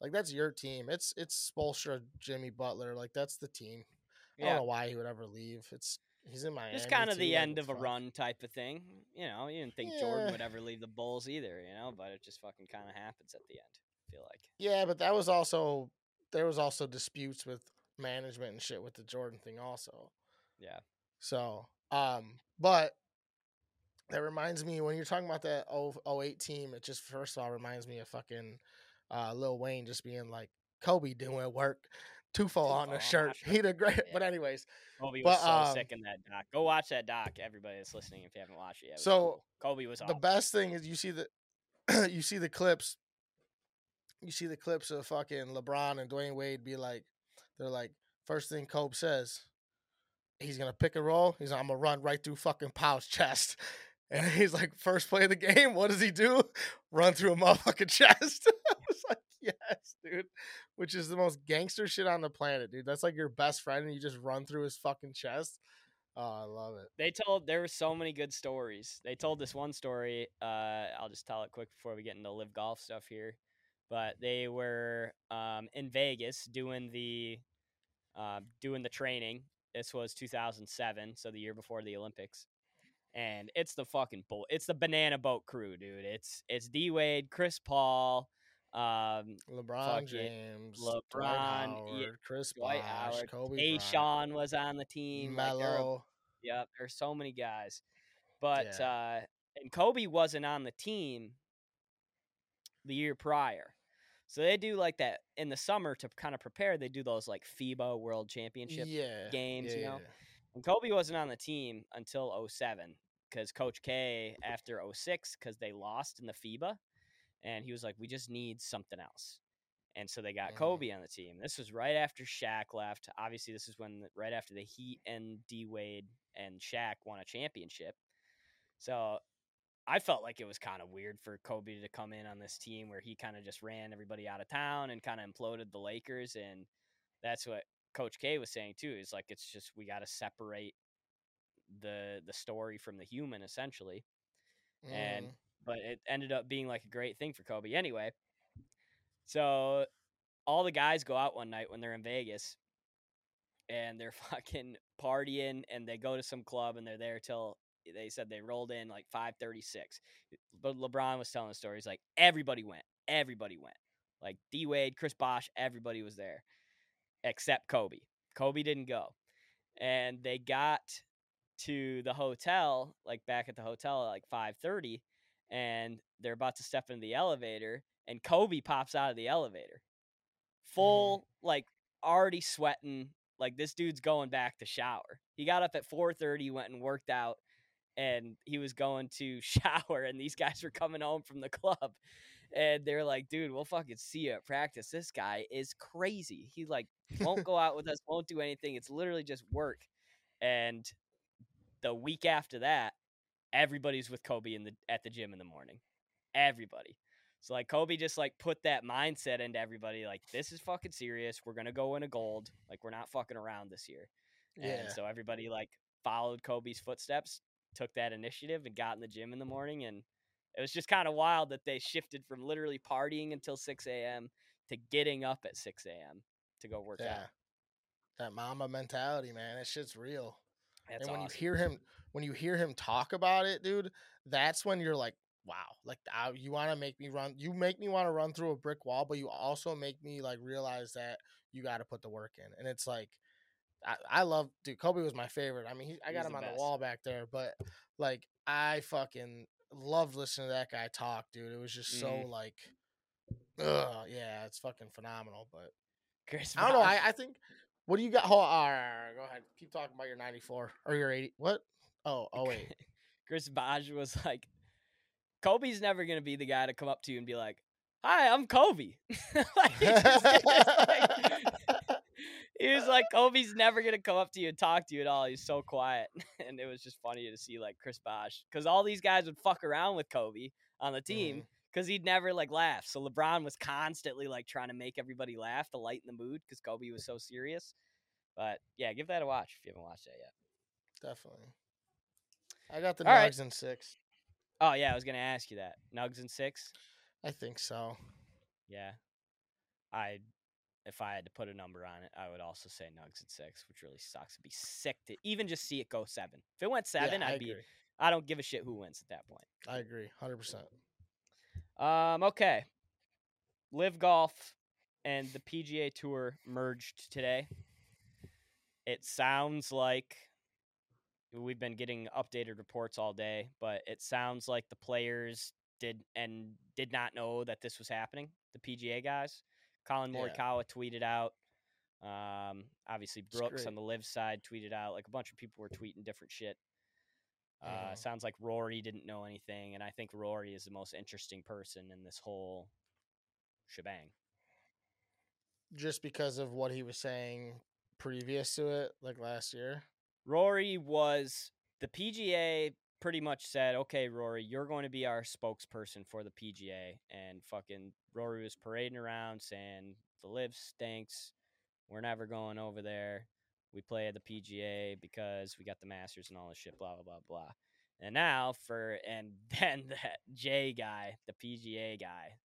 like that's your team. It's it's Spoelstra, Jimmy Butler, like that's the team. I don't know why he would ever leave. It's he's in Miami. just kind of too, the like, end of a run type of thing. You know, you didn't think Jordan would ever leave the Bulls either. You know, but it just fucking kind of happens at the end. I feel like. Yeah, but that was also there was also disputes with management and shit with the Jordan thing also. Yeah. So, um, but that reminds me when you're talking about that 0, 08 team, it just first of all reminds me of fucking uh, Lil Wayne just being like Kobe doing work, Tufo on on the shirt. He did great. Yeah. But anyways, Kobe was But, so um, sick in that doc. Go watch that doc, everybody that's listening. If you haven't watched it yet, it So, cool. Kobe was the best thing is you see the you see the clips you see the clips of fucking LeBron and Dwyane Wade be like they're like first thing Kobe says he's gonna pick a roll he's like, I'm gonna run right through fucking Pau's chest and he's like first play of the game what does he do run through a motherfucking chest I was like yes dude which is the most gangster shit on the planet dude that's like your best friend and you just run through his fucking chest oh I love it They told there were so many good stories. They told this one story. Uh, I'll just tell it quick before we get into LIV golf stuff here. But they were um, in Vegas doing the uh, doing the training. This was 2007, so the year before the Olympics. And it's the fucking bull. It's the banana boat crew, dude. It's it's D Wade, Chris Paul, um, LeBron. James, LeBron, Dwight yeah, Howard, Chris Dwight Bosh, Howard, Kobe A. Bryant, Sean was on the team. Like, they're a Yep, there's so many guys. But Yeah. uh and Kobe wasn't on the team the year prior. So they do like that in the summer to kind of prepare, they do those like FIBA World Championship. yeah, games, yeah, you know? yeah. And Kobe wasn't on the team until 07 cuz Coach K after 06 cuz they lost in the FIBA and he was like we just need something else. And so they got Mhm. Kobe on the team. This was right after Shaq left. Obviously, this is when the- right after the Heat and D Wade and Shaq won a championship. So I felt like it was kind of weird for Kobe to come in on this team where he kind of just ran everybody out of town and kind of imploded the Lakers. And that's what Coach K was saying too. Is like it's just we got to separate the the story from the human essentially and Mhm. But it ended up being like a great thing for Kobe anyway. So all the guys go out one night when they're in Vegas and they're fucking partying and they go to some club and they're there till they said they rolled in like 536. But LeBron was telling. He's like, everybody went. Everybody went. Like D Wade, Chris Bosh, everybody was there except Kobe. Kobe didn't go. And they got to the hotel, like back at the hotel at like 5:30, and they're about to step into the elevator, and Kobe pops out of the elevator. Mm-hmm. Full like already sweating, like this dude's going back to shower. He got up at 4:30, went and worked out, and he was going to shower, and these guys were coming home from the club. And they're like, dude, we'll fucking see you at practice. This guy is crazy. He like won't go out with us, won't do anything. It's literally just work. And the week after that, everybody's with Kobe in the at the gym in the morning. Everybody. So like Kobe just like put that mindset into everybody. Like this is fucking serious. We're gonna go in a gold. Like we're not fucking around this year. Yeah. And so everybody like followed Kobe's footsteps, took that initiative, and got in the gym in the morning. And it was just kind of wild that they shifted from literally partying until 6 a.m. to getting up at 6 a.m. to go work yeah. out. That Mamba mentality, man. That shit's real. That's and when awesome. you hear him when you hear him talk about it, dude, that's when you're like, wow, like I, you want to make me run. You make me want to run through a brick wall, but you also make me like realize that you got to put the work in. And it's like, I, I love, dude. Kobe was my favorite. I mean, he, I got He's him the on best. the wall back there, but like I fucking loved listening to that guy talk, dude. It was just so Mhm. like, ugh, yeah, it's fucking phenomenal. But Chris I don't know. I, I think. What do you got? Hold on, all right, all right, go ahead. Keep talking about your 94 or your 80. What? Oh, oh wait. Chris Bosh was like, Kobe's never gonna be the guy to come up to you and be like, "Hi, I'm Kobe." like, he, just, like- he was like, Kobe's never gonna come up to you and talk to you at all. He's so quiet, and it was just funny to see like Chris Bosh because all these guys would fuck around with Kobe on the team Mhm. Because he'd never like laugh. So LeBron was constantly like trying to make everybody laugh to lighten the mood because Kobe was so serious. But yeah, give that a watch if you haven't watched that yet. Definitely. I got the All right. Nugs in six. Oh yeah, I was gonna ask you that. Nugs and six. I think so. Yeah. I if I had to put a number on it, I would also say Nugs at six, which really sucks. It'd be sick to even just see it go seven. If it went seven, yeah, I I'd be. I don't give a shit who wins at that point. I agree. 100%. Um, okay. LIV Golf and the PGA Tour merged today. It sounds like we've been getting updated reports all day, but it sounds like the players did and did not know that this was happening. The PGA guys, Colin Yeah. Morikawa tweeted out. Um, obviously Brooks on the LIV side tweeted out. Like a bunch of people were tweeting different shit. Uh, Mhm. Sounds like Rory didn't know anything, and I think Rory is the most interesting person in this whole shebang. Just because of what he was saying previous to it, like last year. Rory was the PGA pretty much said, "Okay, Rory, you're going to be our spokesperson for the PGA." And fucking Rory was parading around saying, "The LIV stinks. We're never going over there. We play at the PGA because we got the Masters and all this shit." Blah blah blah blah. And now for and then that Jay guy, the PGA guy,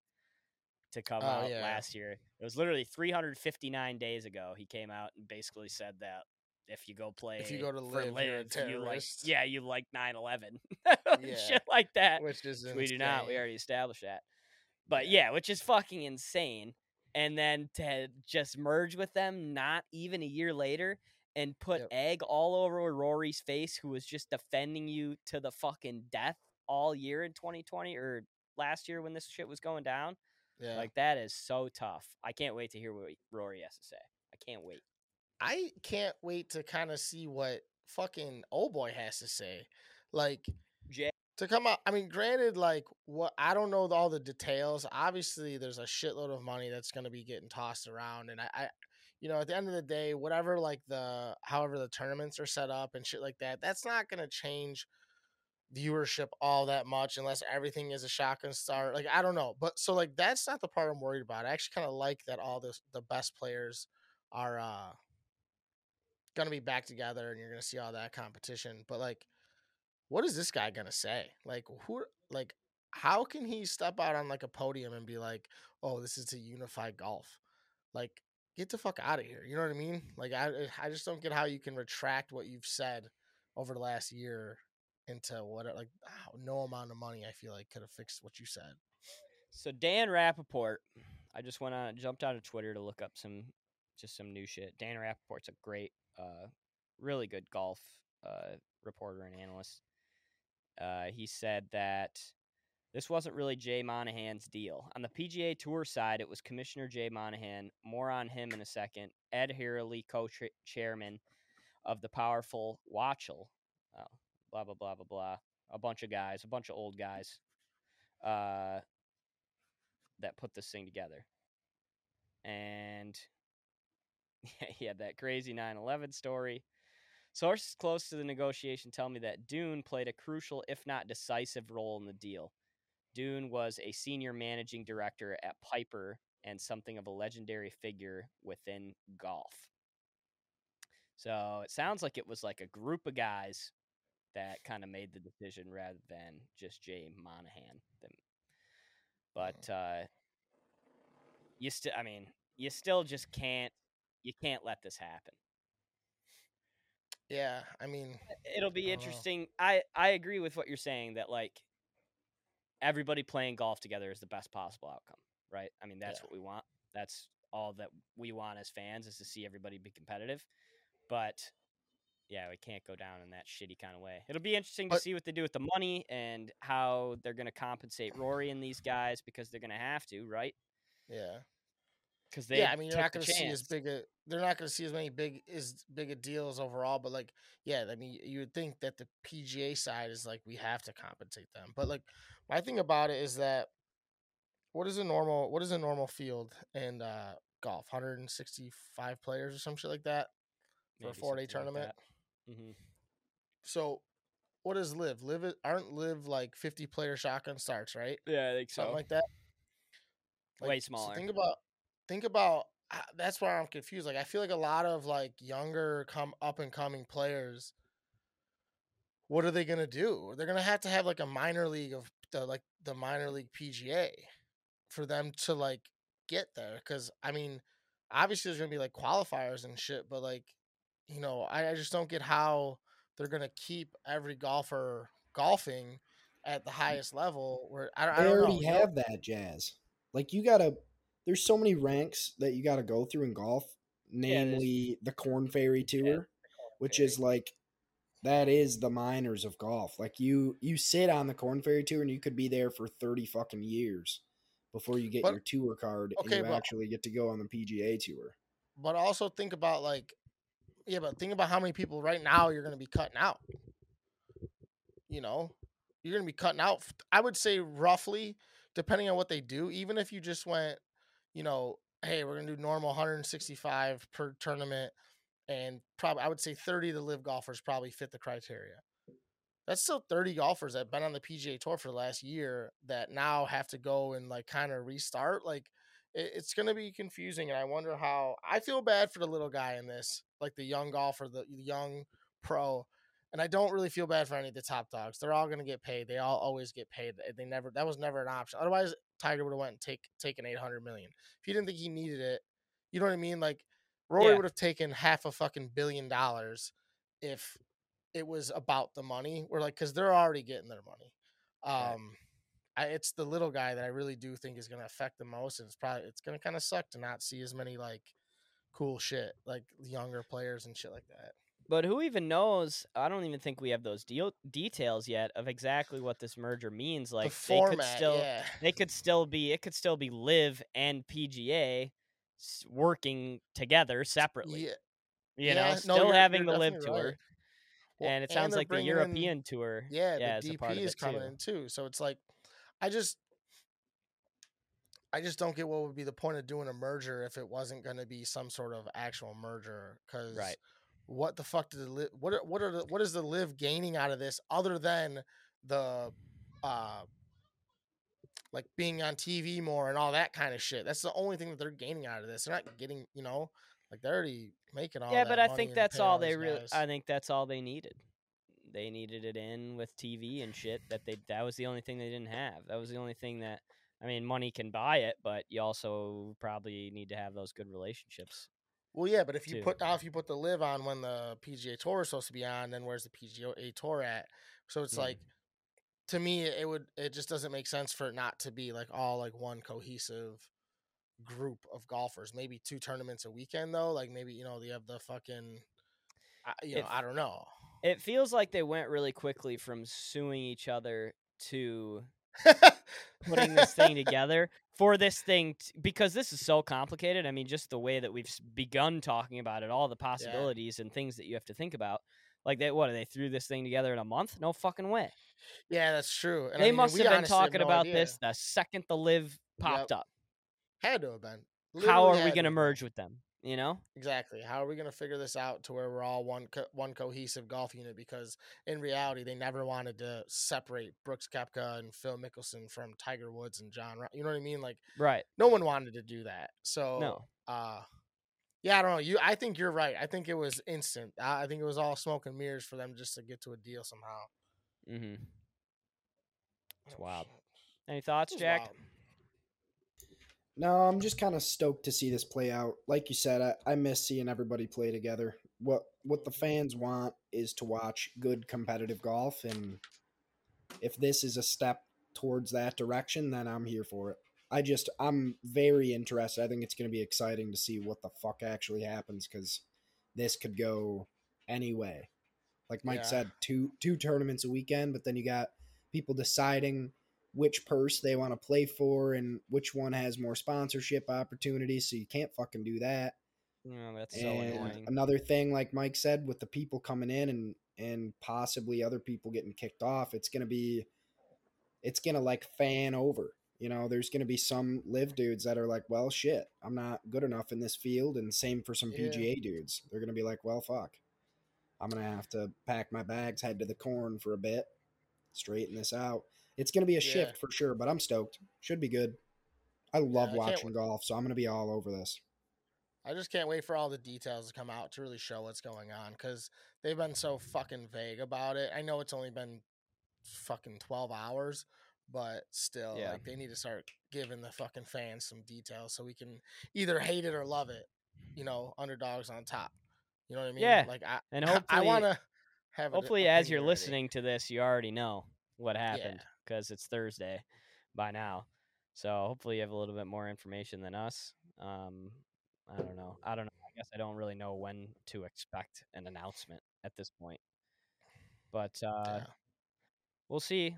to come Oh, out yeah. last year. It was literally 359 days ago. He came out and basically said that if you go play If you go to for LIV, LIV, you like yeah, you like 9/11, Yeah. shit like that. Which is we do not. We already established that. But Yeah. yeah, which is fucking insane. And then to just merge with them, not even a year later, and put Yep. egg all over Rory's face, who was just defending you to the fucking death all year in 2020 or last year when this shit was going down. Yeah. Like that is so tough. I can't wait to hear what Rory has to say. I can't wait. I can't wait to kind of see what fucking old boy has to say. Like Jay, to come out. I mean, granted, like what I don't know all the details. Obviously, there's a shitload of money that's going to be getting tossed around, and I, I, you know, at the end of the day, whatever like the however the tournaments are set up and shit like that, that's not to change viewership all that much unless everything is a shotgun start. Like I don't know, but so like that's not the part I'm worried about. I actually kind of like that all this the best players are uh gonna be back together and you're gonna see all that competition. But like, what is this guy gonna say? Like who like how can he step out on like a podium and be like, oh, this is to unify golf? Like, get the fuck out of here. You know what I mean? Like I I just don't get how you can retract what you've said over the last year into what like ah, no amount of money I feel like could have fixed what you said. So Dan Rapaport, I just went on jumped onto Twitter to look up some just some new shit. Dan Rapaport's a great, uh, really good golf uh, reporter and analyst. Uh, he said that this wasn't really Jay Monahan's deal. On the PGA Tour side, it was Commissioner Jay Monahan. More on him in a second. Ed Hurley, co-chairman of the powerful Wachtell. Oh, blah blah blah blah blah. A bunch of guys, a bunch of old guys. Uh, that put this thing together. And he had that crazy 9 11 story. Sources close to the negotiation tell me that Dunne played a crucial, if not decisive, role in the deal. Dunne was a senior managing director at Piper and something of a legendary figure within golf. So it sounds like it was like a group of guys that kind of made the decision rather than just Jay Monahan. But uh, you still, I mean, you still just can't, you can't let this happen. Yeah, I mean, It'll be know. interesting. I I agree with what you're saying that like everybody playing golf together is the best possible outcome, right? I mean, that's Yeah. what we want. That's all that we want as fans is to see everybody be competitive. But yeah, we can't go down in that shitty kind of way. It'll be interesting to see what they do with the money and how they're going to compensate Rory and these guys because they're going to have to, right? yeah. Because they yeah, I mean, you're not going to see as big a. They're not going to see as many big as big a deals overall, but like, yeah, I mean, you would think that the PGA side is like we have to compensate them, but like, my thing about it is that what is a normal what is a normal field in uh, golf? 165 players or some shit like that for a four day something like tournament. that. Mhm. So, what does LIV? LIV aren't LIV like 50 player shotgun starts, right? Yeah, I think Something so. like that. Way so smaller. think about think about that's where I'm confused. Like I feel like a lot of like younger come up and coming players. What are they gonna do? They're gonna have to have like a minor league of the like the minor league PGA for them to like get there. Because I mean, obviously there's gonna be like qualifiers and shit, but like you know, I, I just don't get how they're gonna keep every golfer golfing at the highest level. Where I, I don't already know? have that jazz. Like you gotta. There's so many ranks that you gotta go through in golf. Namely, the Korn Ferry Tour, which Ferry. is like that is the minors of golf. Like you, you sit on the Korn Ferry Tour, and you could be there for thirty fucking years before you get But- your tour card okay, and you but- actually get to go on the PGA Tour. but also think about like yeah but think about how many people right now you're going to be cutting out you know you're going to be cutting out I would say roughly depending on what they do even if you just went you know hey we're to do normal 165 per tournament and probably i would say 30 of the LIV golfers probably fit the criteria. That's still 30 golfers that have been on the pga tour for the last year that now have to go and like kind of restart like it, it's to be confusing and i wonder how i feel bad for the little guy in this like the young golfer the young pro and i don't really feel bad for any of the top dogs they're all going to get paid they all always get paid they never that was never an option otherwise tiger would have went and take taken 800 million if he didn't think he needed it you know what i mean like rory Yeah. would have taken half a fucking billion dollars if it was about the money we're like because they're already getting their money Right. um I, it's the little guy that I really do think is going to affect the most, and it's probably it's going to kind of suck to not see as many like cool shit like younger players and shit like that. But who even knows? I don't even think we have those deal details yet of exactly what this merger means. Like the they could still yeah, they could still be it could still be LIV and PGA working together separately. yeah, You yeah, know, no, still you're- having you're the LIV definitely tour. Well, and it sounds they're like the bringing in- European tour. yeah, yeah, is the a part DP of is it coming too. in too. So it's like, I just, I just don't get what would be the point of doing a merger if it wasn't going to be some sort of actual merger. Because Right. What the fuck did the LIV what are, what are the, what is the LIV gaining out of this other than the uh like being on TV more and all that kind of shit. That's the only thing that they're gaining out of this. They're not getting, you know, like they're already making all Yeah, that but I money think that's all they really. guys. I think that's all they needed. They needed it in with TV and shit. That they that was the only thing they didn't have. That was the only thing that. I mean, money can buy it, but you also probably need to have those good relationships. Well, yeah, but if you too. put now if you put the LIV on when the PGA Tour is supposed to be on, then where's the PGA Tour at? So it's Yeah. like mm. to me it would it just doesn't make sense for it not to be like all like one cohesive group of golfers. Maybe two tournaments a weekend though. Like maybe you know they have the fucking you know If- I don't know. It feels like they went really quickly from suing each other to putting this thing together for this thing t- because this is so complicated. I mean, just the way that we've begun talking about it, all the possibilities and things that you have to think about. Like they, what? Are they threw this thing together in a month? No fucking way. Yeah, that's true. And I they mean, must have been honestly have talking no about idea. this the second the LIV popped up. Had to have been. How are we going to merge with them? You know? Exactly. How are we going to figure this out to where we're all one co- one cohesive golf unit? Because in reality, they never wanted to separate Brooks Koepka and Phil Mickelson from Tiger Woods and John. You know what I mean? Like Right. no one wanted to do that. So No. uh yeah, I don't know. You, I think you're right. I think it was instant. I, I think it was all smoke and mirrors for them just to get to a deal somehow. Mm-hmm. It's Oh, wild. shit. Any thoughts, Jack? wild. No, I'm just kind of stoked to see this play out. Like you said, I, I miss seeing everybody play together. What what the fans want is to watch good competitive golf, and if this is a step towards that direction, then I'm here for it. I just I'm very interested. I think it's going to be exciting to see what the fuck actually happens because this could go any way. Like Mike Yeah. said, two two tournaments a weekend, but then you got people deciding which purse they want to play for and which one has more sponsorship opportunities. So you can't fucking do that. No, that's so annoying. another thing, like Mike said, with the people coming in and and possibly other people getting kicked off, it's gonna be, it's gonna like fan over. You know, there's gonna be some LIV dudes that are like, well, shit, I'm not good enough in this field, and same for some Yeah. PGA dudes. They're gonna be like, well, fuck, I'm gonna have to pack my bags, head to the corn for a bit, straighten this out. It's gonna be a Yeah. shift for sure, but I'm stoked. Should be good. I love I watching golf, so I'm gonna be all over this. I just can't wait for all the details to come out to really show what's going on because they've been so fucking vague about it. I know it's only been fucking 12 hours, but still, Yeah. like, they need to start giving the fucking fans some details so we can either hate it or love it. You know, underdogs on top. You know what I mean? Yeah, Like, I, and I hopefully- want to have. an Hopefully, as you're already. listening to this, you already know what happened because it's Thursday by now. So hopefully, you have a little bit more information than us. Um, I don't know. I don't know. I guess I don't really know when to expect an announcement at this point. But uh, Yeah. we'll see.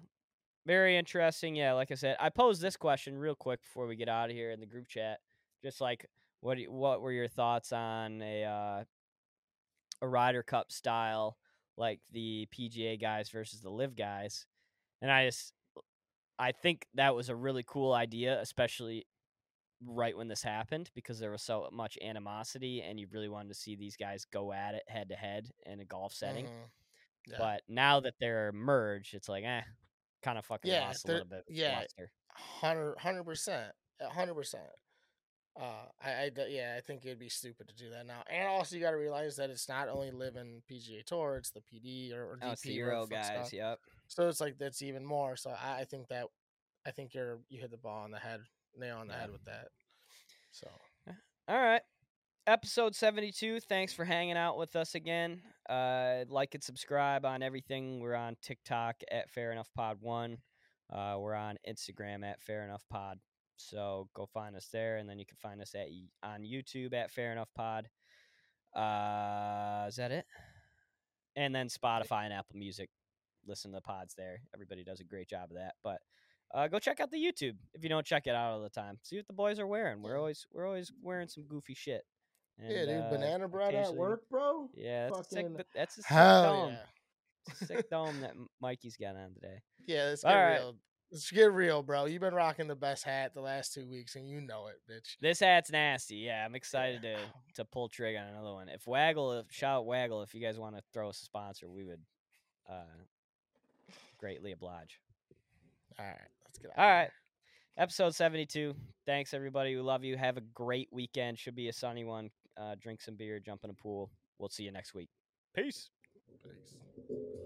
Very interesting. Yeah, like I said, I posed this question real quick before we get out of here in the group chat. Just like, what you- what were your thoughts on a uh, a Ryder Cup style, like the PGA guys versus the LIV guys? And I just, I think that was a really cool idea, especially right when this happened because there was so much animosity and you really wanted to see these guys go at it head to head in a golf setting. Mhm. Yeah. But now that they're merged, it's like, eh, kind of fucking Yeah, lost a little bit. yeah. luster. hundred percent, hundred percent. Uh, I, I, yeah, I think it'd be stupid to do that now. And also, you got to realize that it's not only living PGA Tour; it's the PD or, or DP. Oh, it's the Euro fuck stuff. guys. Yep. So it's like that's even more. So I, I think that, I think you're you hit the ball on the head, nail on the head with that. So All right. Episode 72. Thanks for hanging out with us again. Uh, like and subscribe on everything. We're on TikTok at Fair Enough Pod 1. Uh, we're on Instagram at Fair Enough Pod. So go find us there. And then you can find us at on YouTube at Fair Enough Pod. Uh, is that it? And then Spotify and Apple Music. Listen to the pods there. Everybody does a great job of that. But uh, go check out the YouTube if you don't check it out all the time. See what the boys are wearing. We're always we're always wearing some goofy shit. yeah, And, dude, uh, banana bread at work, bro. Yeah, that's a sick. That's a sick dome. yeah. A sick dome that Mikey's got on today. Yeah, let's All get right. real. Let's get real, bro. You've been rocking the best hat the last two weeks, and you know it, bitch. This hat's nasty. Yeah, I'm excited to to pull trigger on another one. If Waggle, if shout out Waggle, if you guys want to throw us a sponsor, we would uh, greatly oblige. All right, let's get out. All right. Episode 72. Thanks, everybody. We love you. Have a great weekend. Should be a sunny one. Uh, drink some beer, jump in a pool. We'll see you next week. Peace. Peace.